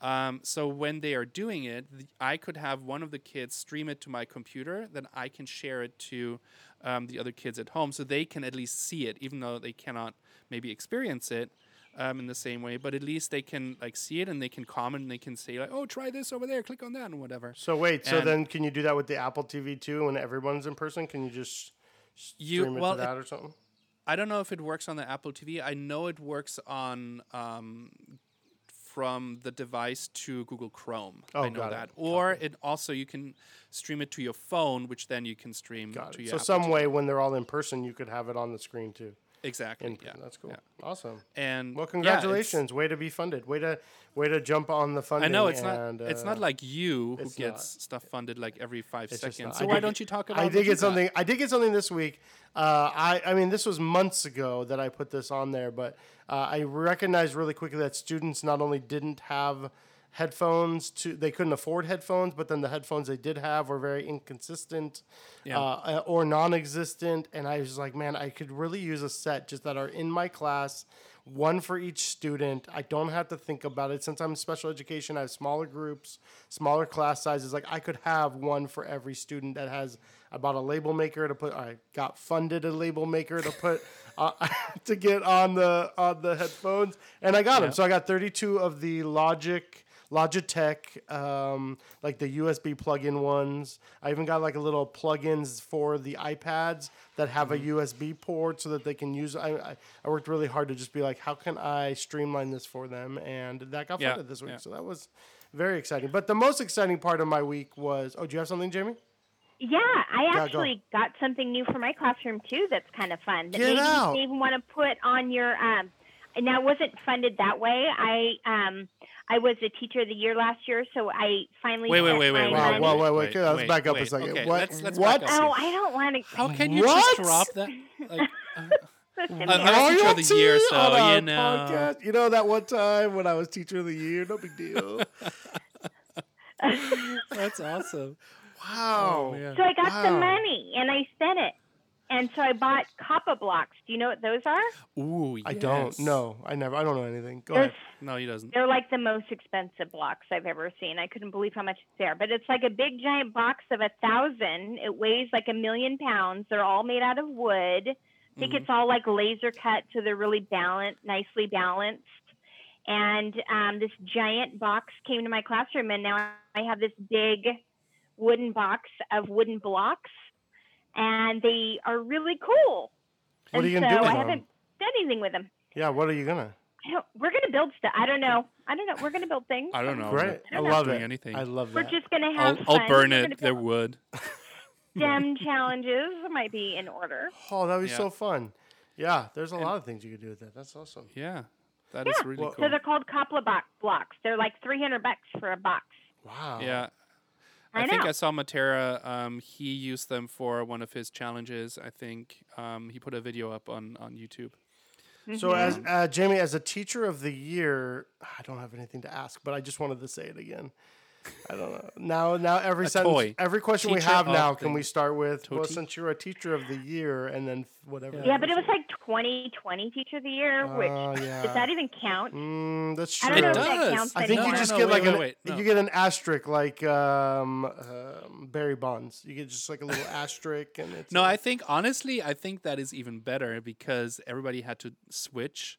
Speaker 1: um, so when they are doing it th- i could have one of the kids stream it to my computer then i can share it to um, the other kids at home so they can at least see it even though they cannot maybe experience it um, in the same way, but at least they can like see it and they can comment and they can say like, "Oh, try this over there, click on that and whatever."
Speaker 2: so wait, so
Speaker 1: and-
Speaker 2: then can you do that with the Apple TV too? When everyone's in person, can you just
Speaker 1: You
Speaker 2: stream it
Speaker 1: well,
Speaker 2: to
Speaker 1: it-
Speaker 2: that or something?
Speaker 1: I don't know if it works on the Apple TV. I know it works on um, from the device to Google Chrome.
Speaker 2: Oh,
Speaker 1: I know
Speaker 2: got it.
Speaker 1: that. Or it also you can stream it to your phone, which then you can stream
Speaker 2: Got
Speaker 1: to
Speaker 2: it.
Speaker 1: your
Speaker 2: So
Speaker 1: Apple
Speaker 2: some
Speaker 1: TV.
Speaker 2: way when they're all in person, you could have it on the screen too.
Speaker 1: Exactly.
Speaker 2: In,
Speaker 1: yeah.
Speaker 2: That's cool.
Speaker 1: yeah.
Speaker 2: Awesome.
Speaker 1: And
Speaker 2: Well,
Speaker 1: yeah,
Speaker 2: congratulations. way to be funded. Way to way to jump on the funding.
Speaker 1: I know it's
Speaker 2: and,
Speaker 1: not. it's
Speaker 2: uh,
Speaker 1: not like you who gets
Speaker 2: not.
Speaker 1: stuff funded like every five
Speaker 2: It's
Speaker 1: seconds. So
Speaker 2: I
Speaker 1: why
Speaker 2: did
Speaker 1: don't you talk about?
Speaker 2: I did get
Speaker 1: got?
Speaker 2: something. I did get something this week. Uh, I I mean, this was months ago that I put this on there, but uh, I recognized really quickly that students not only didn't have headphones to they couldn't afford headphones but then the headphones they did have were very inconsistent
Speaker 1: Yeah.
Speaker 2: uh, or non-existent. And i was like man i could really use a set just that are in my class one for each student. I don't have to think about it. Since i'm special education i have smaller groups smaller class sizes. Like i could have one for every student that has i bought a label maker to put i got funded a label maker to put <laughs> uh, <laughs> to get on the on the headphones. And i got them so i got 32 of the logic Logitech, um, like the USB plug-in ones. I even got like a little plugins for the iPads that have
Speaker 1: Mm-hmm.
Speaker 2: a USB port so that they can use. I, I I worked really hard to just be like, how can I streamline this for them? And that got
Speaker 1: Yeah,
Speaker 2: funded this week,
Speaker 1: yeah.
Speaker 2: so that was very exciting. But the most exciting part of my week was. Oh, do you have something, Jamie?
Speaker 5: Yeah, I
Speaker 2: go.
Speaker 5: actually got something new for my classroom too. That's kind of fun. That
Speaker 2: Get
Speaker 5: maybe
Speaker 2: out.
Speaker 5: you even want to put on your. Um, and now it wasn't funded that way. I um I was a teacher of the year last year, so I finally.
Speaker 1: Wait, wait, wait, wait,
Speaker 5: my
Speaker 1: wait,
Speaker 2: Wow, wait, wait, wait,
Speaker 1: wait,
Speaker 2: let's back up a second.
Speaker 1: okay,
Speaker 2: what?
Speaker 1: let's- let's
Speaker 2: what?
Speaker 5: Oh, I don't want to.
Speaker 1: How can you
Speaker 2: What?
Speaker 1: just drop that? <laughs> Like, uh,
Speaker 5: Listen,
Speaker 1: I'm
Speaker 5: man.
Speaker 1: a teacher of the
Speaker 2: Royalty
Speaker 1: year, so, you know.
Speaker 2: podcast. You know that one time when I was teacher of the year? No big deal. <laughs> <laughs>
Speaker 1: that's awesome.
Speaker 2: Wow.
Speaker 1: Oh.
Speaker 5: So I got
Speaker 2: Wow.
Speaker 5: some money and I spent it, and so I bought Kapla blocks. Do you know what those are?
Speaker 1: Ooh,
Speaker 2: I don't. No, I never. I don't know anything. Go
Speaker 5: Those
Speaker 2: ahead.
Speaker 1: No, he doesn't.
Speaker 5: They're like the most expensive blocks I've ever seen. I couldn't believe how much it's there. But it's like a big giant box of a thousand. It weighs like a million pounds. They're all made out of wood. I think it's all like laser cut, so they're really balanced, nicely balanced. And um, this giant box came to my classroom, and now I have this big wooden box of wooden blocks, and they are really cool.
Speaker 2: What are
Speaker 5: and
Speaker 2: you gonna
Speaker 5: so
Speaker 2: do with
Speaker 5: I
Speaker 2: them?
Speaker 5: haven't done anything with them.
Speaker 2: Yeah. What are you gonna?
Speaker 5: I don't, we're gonna build stuff. I don't know. I don't know. We're gonna build things.
Speaker 1: I don't know.
Speaker 2: Great. I
Speaker 1: I'm not
Speaker 2: love
Speaker 1: doing
Speaker 2: it.
Speaker 1: Anything.
Speaker 2: I love that.
Speaker 5: We're just gonna
Speaker 1: I'll,
Speaker 5: have
Speaker 1: I'll burn it.
Speaker 5: gonna
Speaker 1: There would.
Speaker 5: STEM challenges might be in order.
Speaker 2: Oh, that'd be
Speaker 1: Yeah.
Speaker 2: so fun. Yeah. There's a lot of things you could do with that. That's awesome.
Speaker 1: Yeah, that is
Speaker 5: Yeah.
Speaker 1: really
Speaker 2: Well-
Speaker 1: cool.
Speaker 5: So they're called Kapla box blocks. They're like 300 bucks for a box.
Speaker 2: Wow.
Speaker 1: Yeah.
Speaker 5: I
Speaker 1: I, think. I saw Matera. Um, he used them for one of his challenges. I think um, he put a video up on on YouTube.
Speaker 2: So as uh, Jamie, as a teacher of the year, I don't have anything to ask, but I just wanted to say it again. I don't know. Now, now every
Speaker 1: A
Speaker 2: sentence,
Speaker 1: toy.
Speaker 2: every question we have now, can we start with? Well, since you're a teacher of the year, and then whatever.
Speaker 5: Yeah, but it was like 2020 Teacher of the Year, which
Speaker 2: Oh, yeah.
Speaker 5: does that even count?
Speaker 2: Mm, that's
Speaker 5: I
Speaker 2: true.
Speaker 5: don't
Speaker 1: It
Speaker 5: know if that counts
Speaker 2: I think you just
Speaker 1: No,
Speaker 2: get
Speaker 1: wait,
Speaker 2: like
Speaker 1: wait,
Speaker 2: an
Speaker 1: wait, no.
Speaker 2: you get an asterisk like um, um, Barry Bonds. You get just like a little asterisk, and it's
Speaker 1: No, I think honestly, I think that is even better because everybody had to switch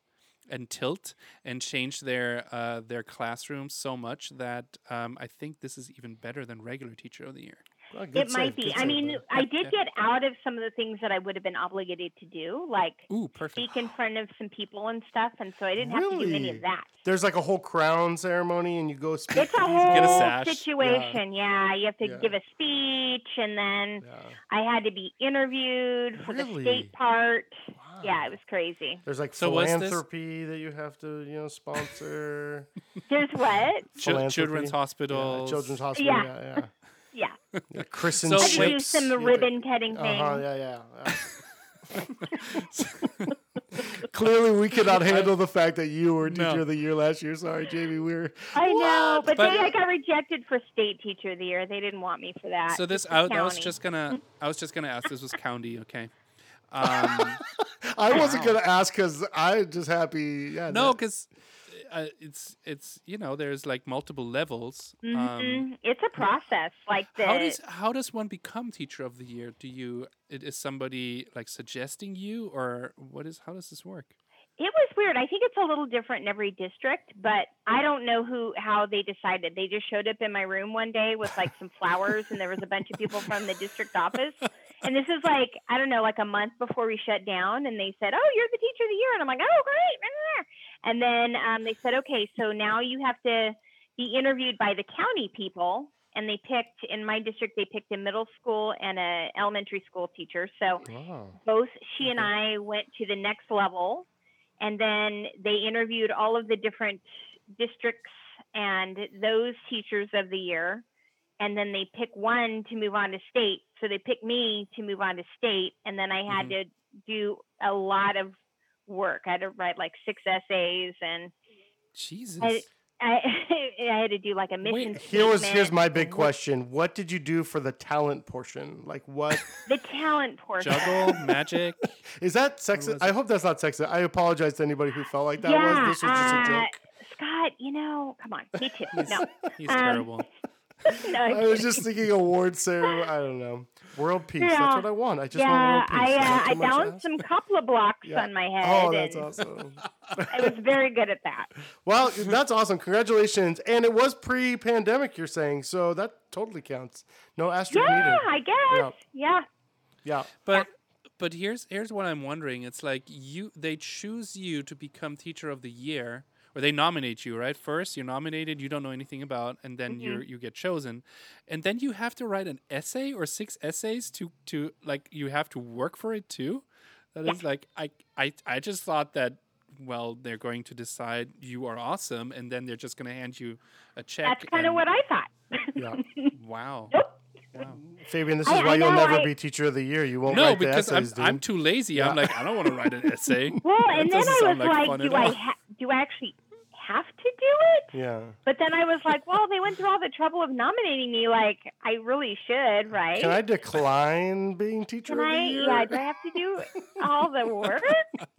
Speaker 1: and tilt and change their uh, their classroom so much that um, I think this is even better than regular Teacher of the Year.
Speaker 2: good
Speaker 5: It
Speaker 2: save,
Speaker 5: might be. I
Speaker 2: save,
Speaker 5: mean,
Speaker 2: buddy.
Speaker 5: I did
Speaker 1: yeah.
Speaker 5: get out of some of the things that I would have been obligated to do, like
Speaker 1: Ooh,
Speaker 5: speak in front of some people and stuff, and so I didn't have to do any of that.
Speaker 2: There's like a whole crown ceremony, and you go speak.
Speaker 5: It's a whole
Speaker 1: Get a sash.
Speaker 5: situation. Yeah. you have to
Speaker 2: Yeah.
Speaker 5: give a speech, and then
Speaker 2: Yeah.
Speaker 5: I had to be interviewed for the state part. Yeah, it was crazy.
Speaker 2: There's like
Speaker 1: So was this-
Speaker 2: philanthropy that you have to, you know, sponsor. <laughs>
Speaker 5: There's what?
Speaker 1: Chil-
Speaker 2: philanthropy.
Speaker 1: children's
Speaker 2: Yeah,
Speaker 1: hospitals.
Speaker 2: children's hospital.
Speaker 5: Yeah.
Speaker 2: Yeah, <laughs> yeah.
Speaker 5: Yeah.
Speaker 2: yeah. Chris
Speaker 1: So
Speaker 5: I had do
Speaker 2: Chips.
Speaker 5: some
Speaker 2: Yeah,
Speaker 5: ribbon cutting thing.
Speaker 2: Uh-huh, yeah, yeah. yeah. <laughs> Clearly, we cannot handle the fact that you were teacher
Speaker 1: No.
Speaker 2: of the year last year. Sorry, Jamie. We're
Speaker 5: I know, but,
Speaker 1: But-
Speaker 5: then I got rejected for state teacher of the year. They didn't want me for that.
Speaker 1: So this, I,
Speaker 5: was
Speaker 1: I was
Speaker 5: county.
Speaker 1: just gonna, I was just gonna ask. This was county, okay? Um, <laughs>
Speaker 2: I wasn't gonna ask because I'm just happy. Yeah,
Speaker 1: no, because uh, it's it's you know there's like multiple levels. Um,
Speaker 5: Mhm. It's a process. Like the
Speaker 1: how does how does one become teacher of the year? Do you it is somebody like suggesting you or what is how does this work?
Speaker 5: It was weird. I think it's a little different in every district, but I don't know who how they decided. They just showed up in my room one day with like some flowers, and there was a bunch of people from the district office. And this is like I don't know, like a month before we shut down, and they said, "Oh, you're the teacher of the year," and I'm like, "Oh, great!" And then um, they said, "Okay, so now you have to be interviewed by the county people." and they picked in my district they picked a middle school and a elementary school teacher. So
Speaker 2: Wow.
Speaker 5: both she and I went to the next level, and then they interviewed all of the different districts and those teachers of the year, and then they pick one to move on to state. So they picked me to move on to state, and then I had mm-hmm. to do a lot of work. I had to write like six essays, and
Speaker 1: Jesus.
Speaker 5: I, I, <laughs> I had to do like a mission.
Speaker 2: Here was here's my big question. What did you do for the talent portion? Like what <laughs>
Speaker 5: the talent portion.
Speaker 1: Juggle, <laughs> magic.
Speaker 2: is that sexist? I hope that's not sexist. I apologize to anybody who felt like that
Speaker 5: yeah,
Speaker 2: was. This was just a
Speaker 5: uh,
Speaker 2: joke.
Speaker 5: Scott, you know, come on, me too. No,
Speaker 1: He's
Speaker 5: Um,
Speaker 1: terrible.
Speaker 5: no,
Speaker 2: I was just thinking award ceremony. I don't know. World peace. That's what I want. I just
Speaker 5: yeah,
Speaker 2: want world peace.
Speaker 5: I
Speaker 2: Is
Speaker 5: uh, I
Speaker 2: much to
Speaker 5: balanced some couple of blocks
Speaker 2: Yeah.
Speaker 5: on my head.
Speaker 2: Oh, that's awesome. <laughs>
Speaker 5: I was very good at that.
Speaker 2: Well, that's awesome. Congratulations. And it was pre-pandemic, you're saying, so that totally counts. No asterisk
Speaker 5: Yeah,
Speaker 2: needed.
Speaker 5: I guess. Yeah.
Speaker 2: Yeah.
Speaker 1: But but here's here's what I'm wondering. It's like you they choose you to become teacher of the year, or they nominate you, right? First, you're nominated, you don't know anything about, and then you mm-hmm. you get chosen, and then you have to write an essay or six essays to to like you have to work for it too. That is like I I I just thought that. Well, they're going to decide you are awesome, and then they're just going to hand you a check.
Speaker 5: That's kind of what I thought.
Speaker 2: Yeah. <laughs>
Speaker 1: Wow. wow.
Speaker 2: Fabian, this is
Speaker 5: I-
Speaker 2: why
Speaker 5: I
Speaker 2: you'll never
Speaker 5: I-
Speaker 2: be teacher of the year. You won't
Speaker 1: No,
Speaker 2: write the
Speaker 1: because I'm. I'm too lazy. I'm like, I don't want to write an essay. <laughs>
Speaker 5: well,
Speaker 1: That
Speaker 5: and then I was
Speaker 1: like
Speaker 5: like, do I ha- do I actually have to do it?
Speaker 2: yeah.
Speaker 5: But then I was like, well, they went through all the trouble of nominating me. Like, I really should, right?
Speaker 2: Can I decline being teacher
Speaker 5: Can
Speaker 2: of the
Speaker 5: I?
Speaker 2: year?
Speaker 5: Yeah. Do I have to do all the work? <laughs>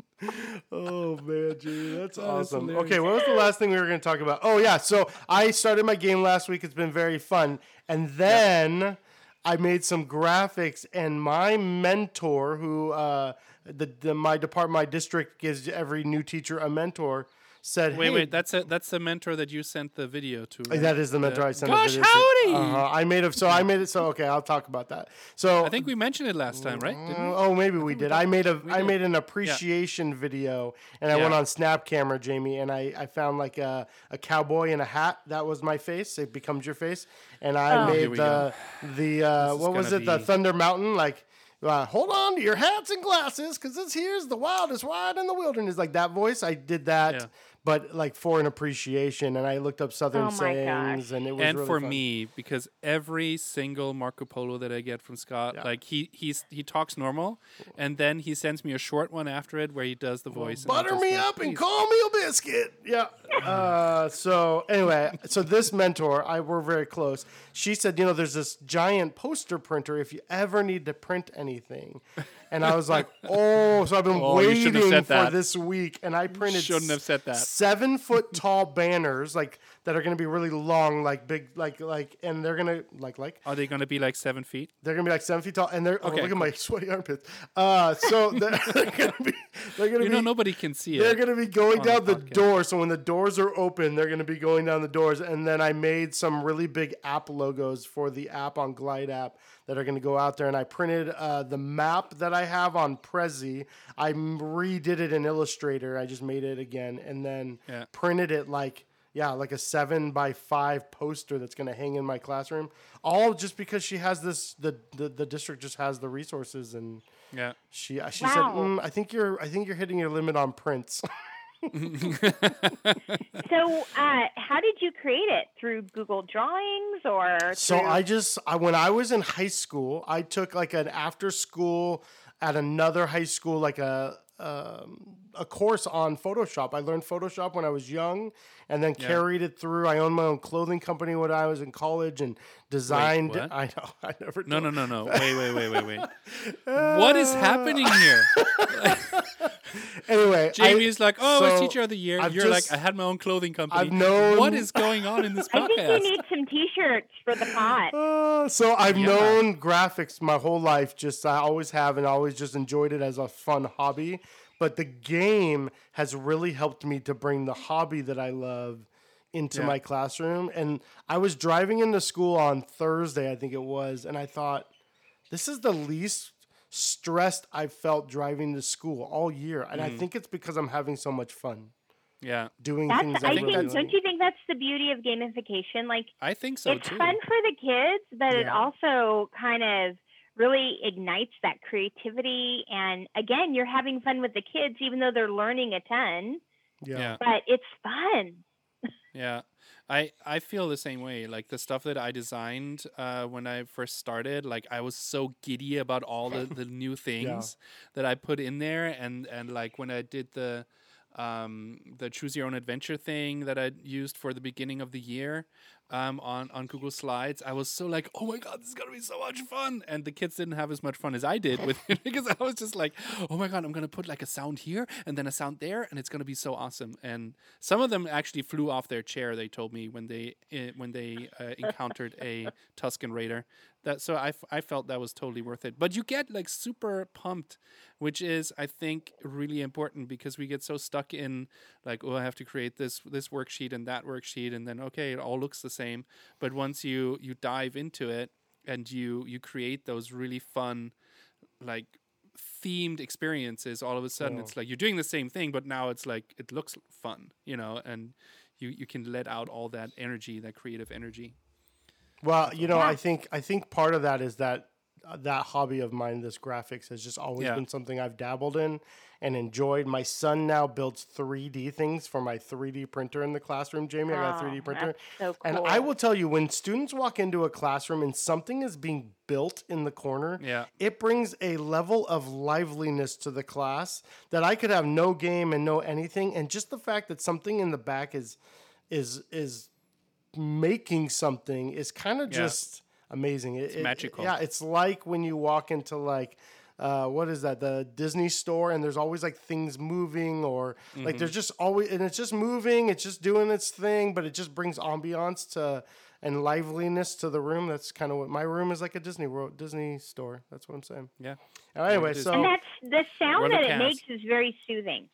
Speaker 2: Oh man, Jimmy, that's
Speaker 1: That is
Speaker 2: awesome.
Speaker 1: hilarious.
Speaker 2: Okay, what was the last thing we were going to talk about? Oh yeah, so I started my game last week. It's been very fun, and then I made some graphics, and my mentor, who uh, the, the my department, my district gives every new teacher a mentor, said,
Speaker 1: Wait,
Speaker 2: hey,
Speaker 1: wait. That's a that's the mentor that you sent the video to. right?
Speaker 2: That is the mentor I sent.
Speaker 1: Gosh, howdy!
Speaker 2: Uh-huh. I made it. So I made it. So okay, I'll talk about that. So
Speaker 1: I think we mentioned it last time, right?
Speaker 2: Uh, oh, maybe we did. I made a I made an appreciation video, and I
Speaker 1: Yeah.
Speaker 2: went on Snap Camera, Jamie, and I, I found like a, a cowboy in a hat. That was my face. It becomes your face, and I
Speaker 5: Oh.
Speaker 2: Made the the uh, what was it? The Thunder Mountain, like. Uh, hold on to your hats and glasses, because this here's the wildest ride in the wilderness. Like that voice, I did that,
Speaker 1: Yeah.
Speaker 2: But like for an appreciation, and I looked up Southern
Speaker 5: Oh
Speaker 2: sayings,
Speaker 5: gosh.
Speaker 2: and it was
Speaker 1: and
Speaker 2: really
Speaker 1: for
Speaker 2: fun.
Speaker 1: me, because every single Marco Polo that I get from Scott,
Speaker 2: Yeah.
Speaker 1: like he he's he talks normal, and then he sends me a short one after it where he does the voice. and I'm
Speaker 2: butter
Speaker 1: just
Speaker 2: me
Speaker 1: like,
Speaker 2: up and call me a biscuit. Yeah. <laughs> Uh, so anyway, so this mentor, I we're very close. She said, you know, there's this giant poster printer if you ever need to print anything. And I was like, oh, so I've been
Speaker 1: Oh, you shouldn't have
Speaker 2: waiting for
Speaker 1: that.
Speaker 2: this week, and I printed
Speaker 1: shouldn't have said that.
Speaker 2: seven foot tall banners, like that are going to be really long, like big, like like, and they're gonna like like
Speaker 1: Are they going to be like seven feet?
Speaker 2: they're gonna be like seven feet tall, and they're oh,
Speaker 1: Okay,
Speaker 2: look at my <laughs> sweaty armpits. Uh, so they're, <laughs> they're gonna be they're gonna
Speaker 1: You
Speaker 2: be
Speaker 1: know, nobody can see it.
Speaker 2: they're going to be going down
Speaker 1: the
Speaker 2: the door. So when the doors are open, they're going to be going down the doors. And then I made some really big app logos for the app on Glide app that are going to go out there. And I printed uh, the map that I have on Prezi. I redid it in Illustrator. I just made it again and then
Speaker 1: Yeah.
Speaker 2: printed it like. Yeah, like a seven by five poster that's going to hang in my classroom. All just because she has this, the, the the district just has the resources, and
Speaker 1: Yeah.
Speaker 2: she she
Speaker 5: Wow.
Speaker 2: said, mm, "I think you're I think you're hitting your limit on prints." <laughs> <laughs>
Speaker 5: So, uh, how did you create it? Through Google Drawings or?
Speaker 2: So I just I, when I was in high school, I took like an after school at another high school, like a um, a course on Photoshop. I learned Photoshop when I was young, and then carried it through. I owned my own clothing company when I was in college and designed.
Speaker 1: what? <laughs>
Speaker 2: I know I never.
Speaker 1: No,
Speaker 2: told-
Speaker 1: no, no, no. <laughs> Wait, wait, wait, wait, wait. what is happening here? <laughs>
Speaker 2: Anyway, I-
Speaker 1: Jamie's like, oh, I was teacher of the year.
Speaker 2: I've
Speaker 1: You're
Speaker 2: just-
Speaker 1: like, I had my own clothing company.
Speaker 2: I've known-
Speaker 1: What is going on in this podcast?
Speaker 5: I think
Speaker 1: podcast?
Speaker 5: you need some T-shirts for the pot.
Speaker 2: Uh, so I've
Speaker 1: Yeah.
Speaker 2: known graphics my whole life. Just I always have, and always just enjoyed it as a fun hobby. But the game has really helped me to bring the hobby that I love into
Speaker 1: Yeah.
Speaker 2: my classroom. And I was driving into school on Thursday, I think it was, and I thought, this is the least stressed I've felt driving to school all year, and I
Speaker 1: Mm.
Speaker 2: think it's because I'm having so much fun.
Speaker 1: Yeah,
Speaker 2: doing
Speaker 5: That's
Speaker 2: things.
Speaker 5: I
Speaker 2: I
Speaker 5: think.
Speaker 2: really
Speaker 5: Don't you think that's the beauty of gamification? Like
Speaker 1: I think so
Speaker 5: it's
Speaker 1: too.
Speaker 5: fun for the kids, but it also kind of really ignites that creativity. And again, you're having fun with the kids, even though they're learning a ton.
Speaker 2: Yeah.
Speaker 1: Yeah.
Speaker 5: But it's fun.
Speaker 1: Yeah. I I feel the same way. Like the stuff that I designed uh, when I first started, like I was so giddy about all the, the new <laughs> things that I put in there, and and like when I did the um, the choose your own adventure thing that I used for the beginning of the year um, on on Google Slides, I was so like, oh my god, this is gonna be so much fun, and the kids didn't have as much fun as I did with <laughs> it because I was just like, oh my god, I'm gonna put like a sound here and then a sound there, and it's gonna be so awesome. And some of them actually flew off their chair. They told me when they uh, when they uh, encountered a <laughs> Tusken Raider. That so I, f- I felt that was totally worth it. But you get like super pumped, which is I think really important because we get so stuck in like oh I have to create this this worksheet and that worksheet and then okay it all looks the same. But once you you dive into it and you you create those really fun like themed experiences all of a sudden
Speaker 2: Oh.
Speaker 1: it's like you're doing the same thing but now it's like it looks fun you know and you you can let out all that energy that creative energy
Speaker 2: Well, you know,
Speaker 5: Yeah.
Speaker 2: I think I think part of that is that that hobby of mine, this graphics, has just always
Speaker 1: Yeah.
Speaker 2: been something I've dabbled in and enjoyed. My son now builds 3D things for my 3D printer in the classroom. Jamie, I got a
Speaker 5: Oh,
Speaker 2: 3D printer,
Speaker 5: that's so
Speaker 2: and. I will tell you when students walk into a classroom and something is being built in the corner,
Speaker 1: Yeah.
Speaker 2: it brings a level of liveliness to the class that I could have no game and no anything, and just the fact that something in the back is is is making something is kind of
Speaker 1: Yeah.
Speaker 2: just amazing. It- it-
Speaker 1: magical.
Speaker 2: yeah, it's like when you walk into like uh, what is that? The Disney store, and there's always like things moving, or
Speaker 1: Mm-hmm.
Speaker 2: like there's just always, and it's just moving. It's just doing its thing, but it just brings ambiance to and liveliness to the room. That's kind of what my room is like a Disney world, Disney store. That's what I'm saying.
Speaker 1: yeah
Speaker 2: Anyway, so
Speaker 5: and that's the sound that it makes is very soothing.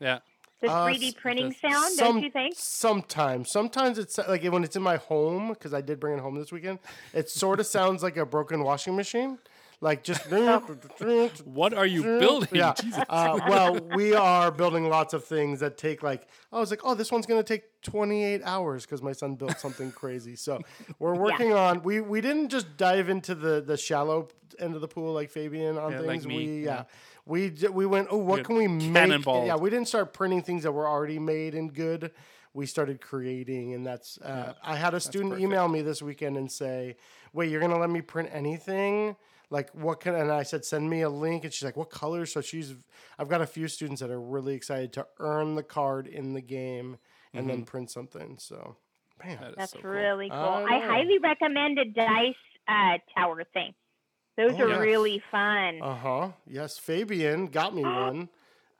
Speaker 1: yeah
Speaker 5: The
Speaker 2: Uh,
Speaker 5: 3D
Speaker 2: s-
Speaker 5: printing
Speaker 1: the-
Speaker 5: sound,
Speaker 2: Some-
Speaker 5: don't you think?
Speaker 2: Sometimes, sometimes it's like when it's in my home because I did bring it home this weekend. It sort of sounds like a broken washing machine, like just. <laughs> <laughs>
Speaker 1: what are you building
Speaker 2: Yeah.
Speaker 1: Jesus.
Speaker 2: Uh, well, <laughs> we are building lots of things that take like I was like, oh, this one's gonna take 28 hours because my son built something crazy. So we're working on. We we didn't just dive into the the shallow end of the pool like Fabian on
Speaker 1: Yeah,
Speaker 2: things.
Speaker 1: like me,
Speaker 2: we
Speaker 1: yeah.
Speaker 2: yeah. We, we went, oh, what
Speaker 1: got
Speaker 2: can we make? Yeah, we didn't start printing things that were already made and good. We started creating, and that's. Uh, I had a student email me this weekend and say, "Wait, you're gonna let me print anything? Like, what can?" And I said, "Send me a link." And she's like, "What color?" So she's. I've got a few students that are really excited to earn the card in the game and then print something. So, man,
Speaker 1: That is
Speaker 5: That's
Speaker 1: so
Speaker 5: really cool.
Speaker 2: I
Speaker 5: I, highly recommend a dice uh, tower thing. Those
Speaker 2: Oh,
Speaker 5: are
Speaker 2: yes.
Speaker 5: really fun.
Speaker 2: uh huh. Yes, Fabian got me one.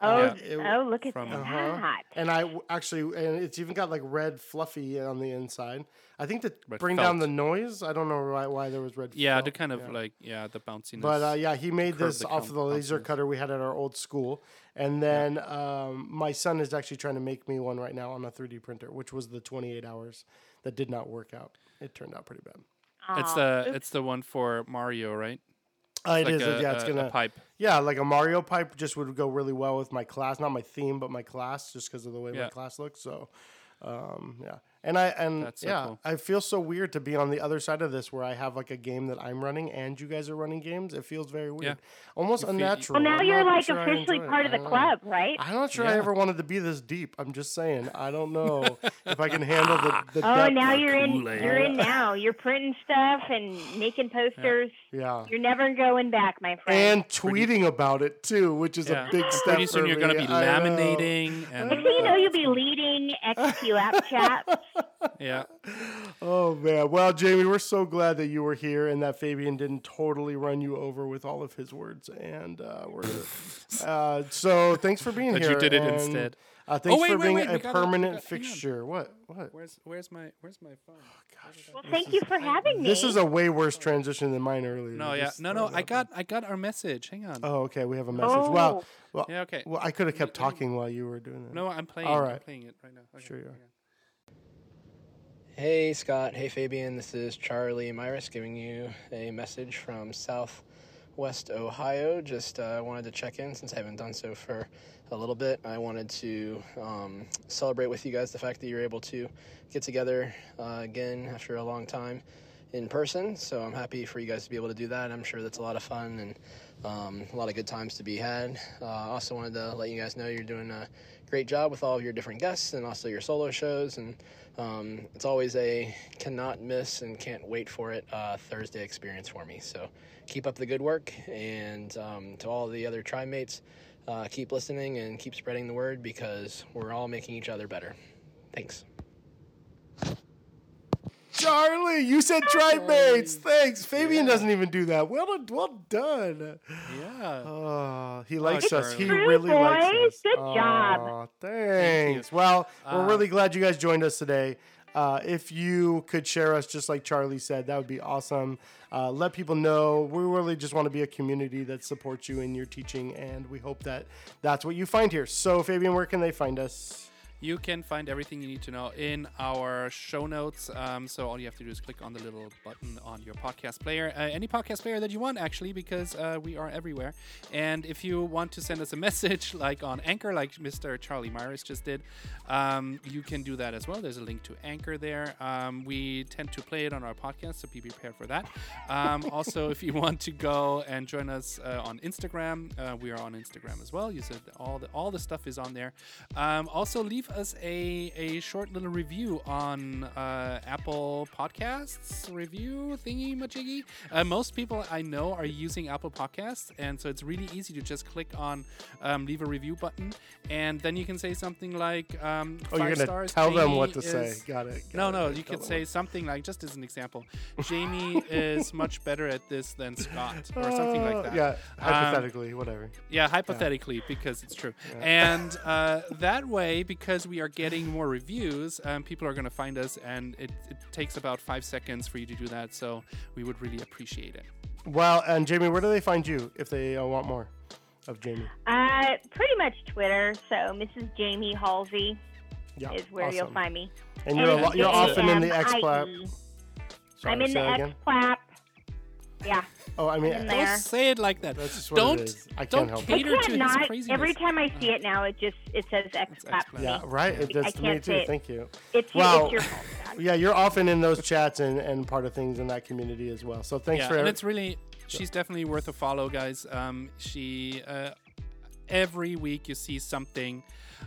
Speaker 5: oh,
Speaker 2: yeah. It-
Speaker 5: oh, look at
Speaker 1: From-
Speaker 5: that.
Speaker 2: Uh-huh. And I w- actually, and it's even got like red fluffy on the inside. I think to
Speaker 1: Red
Speaker 2: bring down the noise. I don't know why, why there was red.
Speaker 1: yeah
Speaker 2: felt,
Speaker 1: to kind of
Speaker 2: yeah.
Speaker 1: like yeah the bounciness
Speaker 2: But uh, yeah, he made this
Speaker 1: the
Speaker 2: off of the laser
Speaker 1: bounciness.
Speaker 2: cutter we had at our old school, and then um, my son is actually trying to make me one right now on a 3D printer, which was the 28 hours that did not work out. It turned out pretty bad.
Speaker 1: It's the
Speaker 5: oops.
Speaker 1: it's the one for mario right
Speaker 2: Uh, it
Speaker 1: like
Speaker 2: is,
Speaker 1: a,
Speaker 2: yeah. It's
Speaker 1: a-
Speaker 2: gonna
Speaker 1: a pipe
Speaker 2: Yeah, like a Mario pipe just would go really well with my class. Not my theme, but my class, just because of the way my class looks. So, um, yeah. And I and
Speaker 1: so
Speaker 2: yeah,
Speaker 1: cool.
Speaker 2: I feel so weird to be on the other side of this, where I have like a game that I'm running and you guys are running games. It feels very weird, almost
Speaker 1: You feel-
Speaker 2: unnatural.
Speaker 5: well, now
Speaker 2: I'm
Speaker 5: you're like
Speaker 2: sure
Speaker 5: officially
Speaker 2: enjoy it.
Speaker 5: part of the club, right?
Speaker 2: I'm not sure I ever wanted to be this deep. I'm just saying. I don't <laughs> know if I can handle the. the
Speaker 5: Oh,
Speaker 2: depth.
Speaker 5: now you're in. You're in now. You're printing stuff and making posters.
Speaker 2: Yeah.
Speaker 5: You're never going back, my friend.
Speaker 2: And tweeting about it too, which is
Speaker 1: yeah
Speaker 2: a big
Speaker 1: And
Speaker 2: step.
Speaker 1: pretty soon
Speaker 2: for
Speaker 1: you're gonna be
Speaker 2: I know.
Speaker 1: laminating and
Speaker 5: Next thing you know, you'll be leading XPLAP Chat. <laughs>
Speaker 1: yeah
Speaker 2: Oh man. Well, Jamie, we're so glad that you were here and that Fabian didn't totally run you over with all of his words. And uh, we're uh, so thanks for being
Speaker 1: That
Speaker 2: here.
Speaker 1: you did it
Speaker 2: and,
Speaker 1: instead.
Speaker 2: Uh, thanks
Speaker 1: wait,
Speaker 2: for
Speaker 1: wait,
Speaker 2: being
Speaker 1: wait,
Speaker 2: a
Speaker 1: we gotta-
Speaker 2: permanent
Speaker 1: gotta-
Speaker 2: fixture. What? What?
Speaker 1: where's where's my where's my phone Oh, gosh.
Speaker 5: Well, thank you for having me.
Speaker 2: This is a way worse transition than mine earlier.
Speaker 1: no yeah no no I got I got our message hang on.
Speaker 2: Oh, okay. We have a message. Well,
Speaker 5: Oh.
Speaker 2: well,
Speaker 1: yeah okay
Speaker 2: well, I could have kept talking while you were doing that.
Speaker 1: no I'm playing
Speaker 2: All right.
Speaker 1: I'm playing it right now okay,
Speaker 2: Sure you are.
Speaker 3: Hey Scott, hey Fabian, this is Charlie Myris giving you a message from Southwest Ohio. Just uh, wanted to check in since I haven't done so for a little bit. I wanted to um, celebrate with you guys the fact that you're able to get together uh, again after a long time in person. So I'm happy for you guys to be able to do that. I'm sure that's a lot of fun and um, a lot of good times to be had. Uh, also wanted to let you guys know you're doing a great job with all of your different guests and also your solo shows. And um, it's always a cannot miss and can't wait for it uh, Thursday experience for me. So keep up the good work. And um, to all the other tribe mates, uh, keep listening and keep spreading the word because we're all making each other better. Thanks.
Speaker 2: Charlie, you said tribe mates. Thanks. Fabian doesn't even do that. Well, done- well done.
Speaker 1: Yeah.
Speaker 2: Oh, he likes us. He
Speaker 5: true,
Speaker 2: really likes us.
Speaker 5: Good job.
Speaker 2: Aw, thanks. Well, we're
Speaker 1: Uh,
Speaker 2: really glad you guys joined us today. Uh, if you could share us, just like Charlie said, that would be awesome. Uh, let people know. We really just want to be a community that supports you in your teaching, and we hope that that's what you find here. So, Fabian, where can they find us?
Speaker 1: You can find everything you need to know in our show notes. Um, so all you have to do is click on the little button on your podcast player, uh, any podcast player that you want, actually, because uh, we are everywhere. And if you want to send us a <laughs> message, like on Anchor, like Mr. Charlie Myers just did, um, you can do that as well. There's a link to Anchor there. Um, we tend to play it on our podcast, so be prepared for that. Um, <laughs> also, if you want to go and join us uh, on Instagram, uh, we are on Instagram as well. You said all the all the stuff is on there. Um, also, leave us a, a short little review on uh, Apple Podcasts review thingy majiggy. Uh, most people I know are using Apple Podcasts, and so it's really easy to just click on um, leave a review button, and then you can say something like um,
Speaker 2: Oh,
Speaker 1: five
Speaker 2: you're gonna
Speaker 1: stars.
Speaker 2: tell them what
Speaker 1: Jamie
Speaker 2: to say. Got it.
Speaker 1: no,
Speaker 2: got
Speaker 1: no,
Speaker 2: it.
Speaker 1: you could say something like, just as an example, <laughs> Jamie is much better at this than Scott, or something like
Speaker 2: Uh,
Speaker 1: that.
Speaker 2: Yeah,
Speaker 1: Um,
Speaker 2: hypothetically, whatever.
Speaker 1: Yeah, hypothetically, because it's true. And uh, that way, because we are getting more reviews, um, people are going to find us, and it, it takes about five seconds for you to do that. So we would really appreciate it.
Speaker 2: Well, and Jamie, where do they find you if they uh, want more of Jamie?
Speaker 5: Uh, pretty much Twitter. So Mrs. Jamie Halsey
Speaker 2: Yeah,
Speaker 5: is where you'll find me.
Speaker 2: And you're a lo- you're often in the X clap.
Speaker 5: I'm in the X
Speaker 2: again?
Speaker 5: Clap. Yeah.
Speaker 2: Oh, I mean,
Speaker 1: Don't say it like that.
Speaker 2: That's just what
Speaker 1: don't
Speaker 2: it is. I
Speaker 1: don't
Speaker 2: can't help it.
Speaker 5: I
Speaker 1: cater to
Speaker 5: can't
Speaker 1: his craziness.
Speaker 5: Every time I see it now, it just it says X
Speaker 1: It's
Speaker 5: clap.
Speaker 1: X-Clap.
Speaker 5: to
Speaker 2: Yeah, right. It
Speaker 5: I
Speaker 2: does to me too.
Speaker 5: it.
Speaker 2: Thank you.
Speaker 5: It's,
Speaker 2: Well,
Speaker 5: it's your <laughs> fault.
Speaker 2: Yeah, you're often in those chats and, and part of things in that community as well. So thanks
Speaker 1: yeah,
Speaker 2: for
Speaker 1: and it's really she's definitely worth a follow, guys. Um, she uh, every week you see something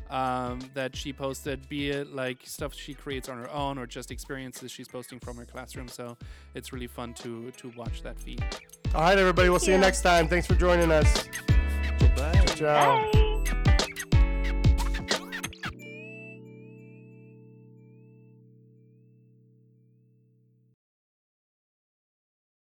Speaker 1: um, that she posted, be it like stuff she creates on her own or just experiences she's posting from her classroom. So it's really fun to to watch that feed.
Speaker 2: all right, everybody. We'll see you
Speaker 5: Yeah.
Speaker 2: next time. Thanks for joining us.
Speaker 1: Bye.
Speaker 2: Ciao.
Speaker 5: Bye.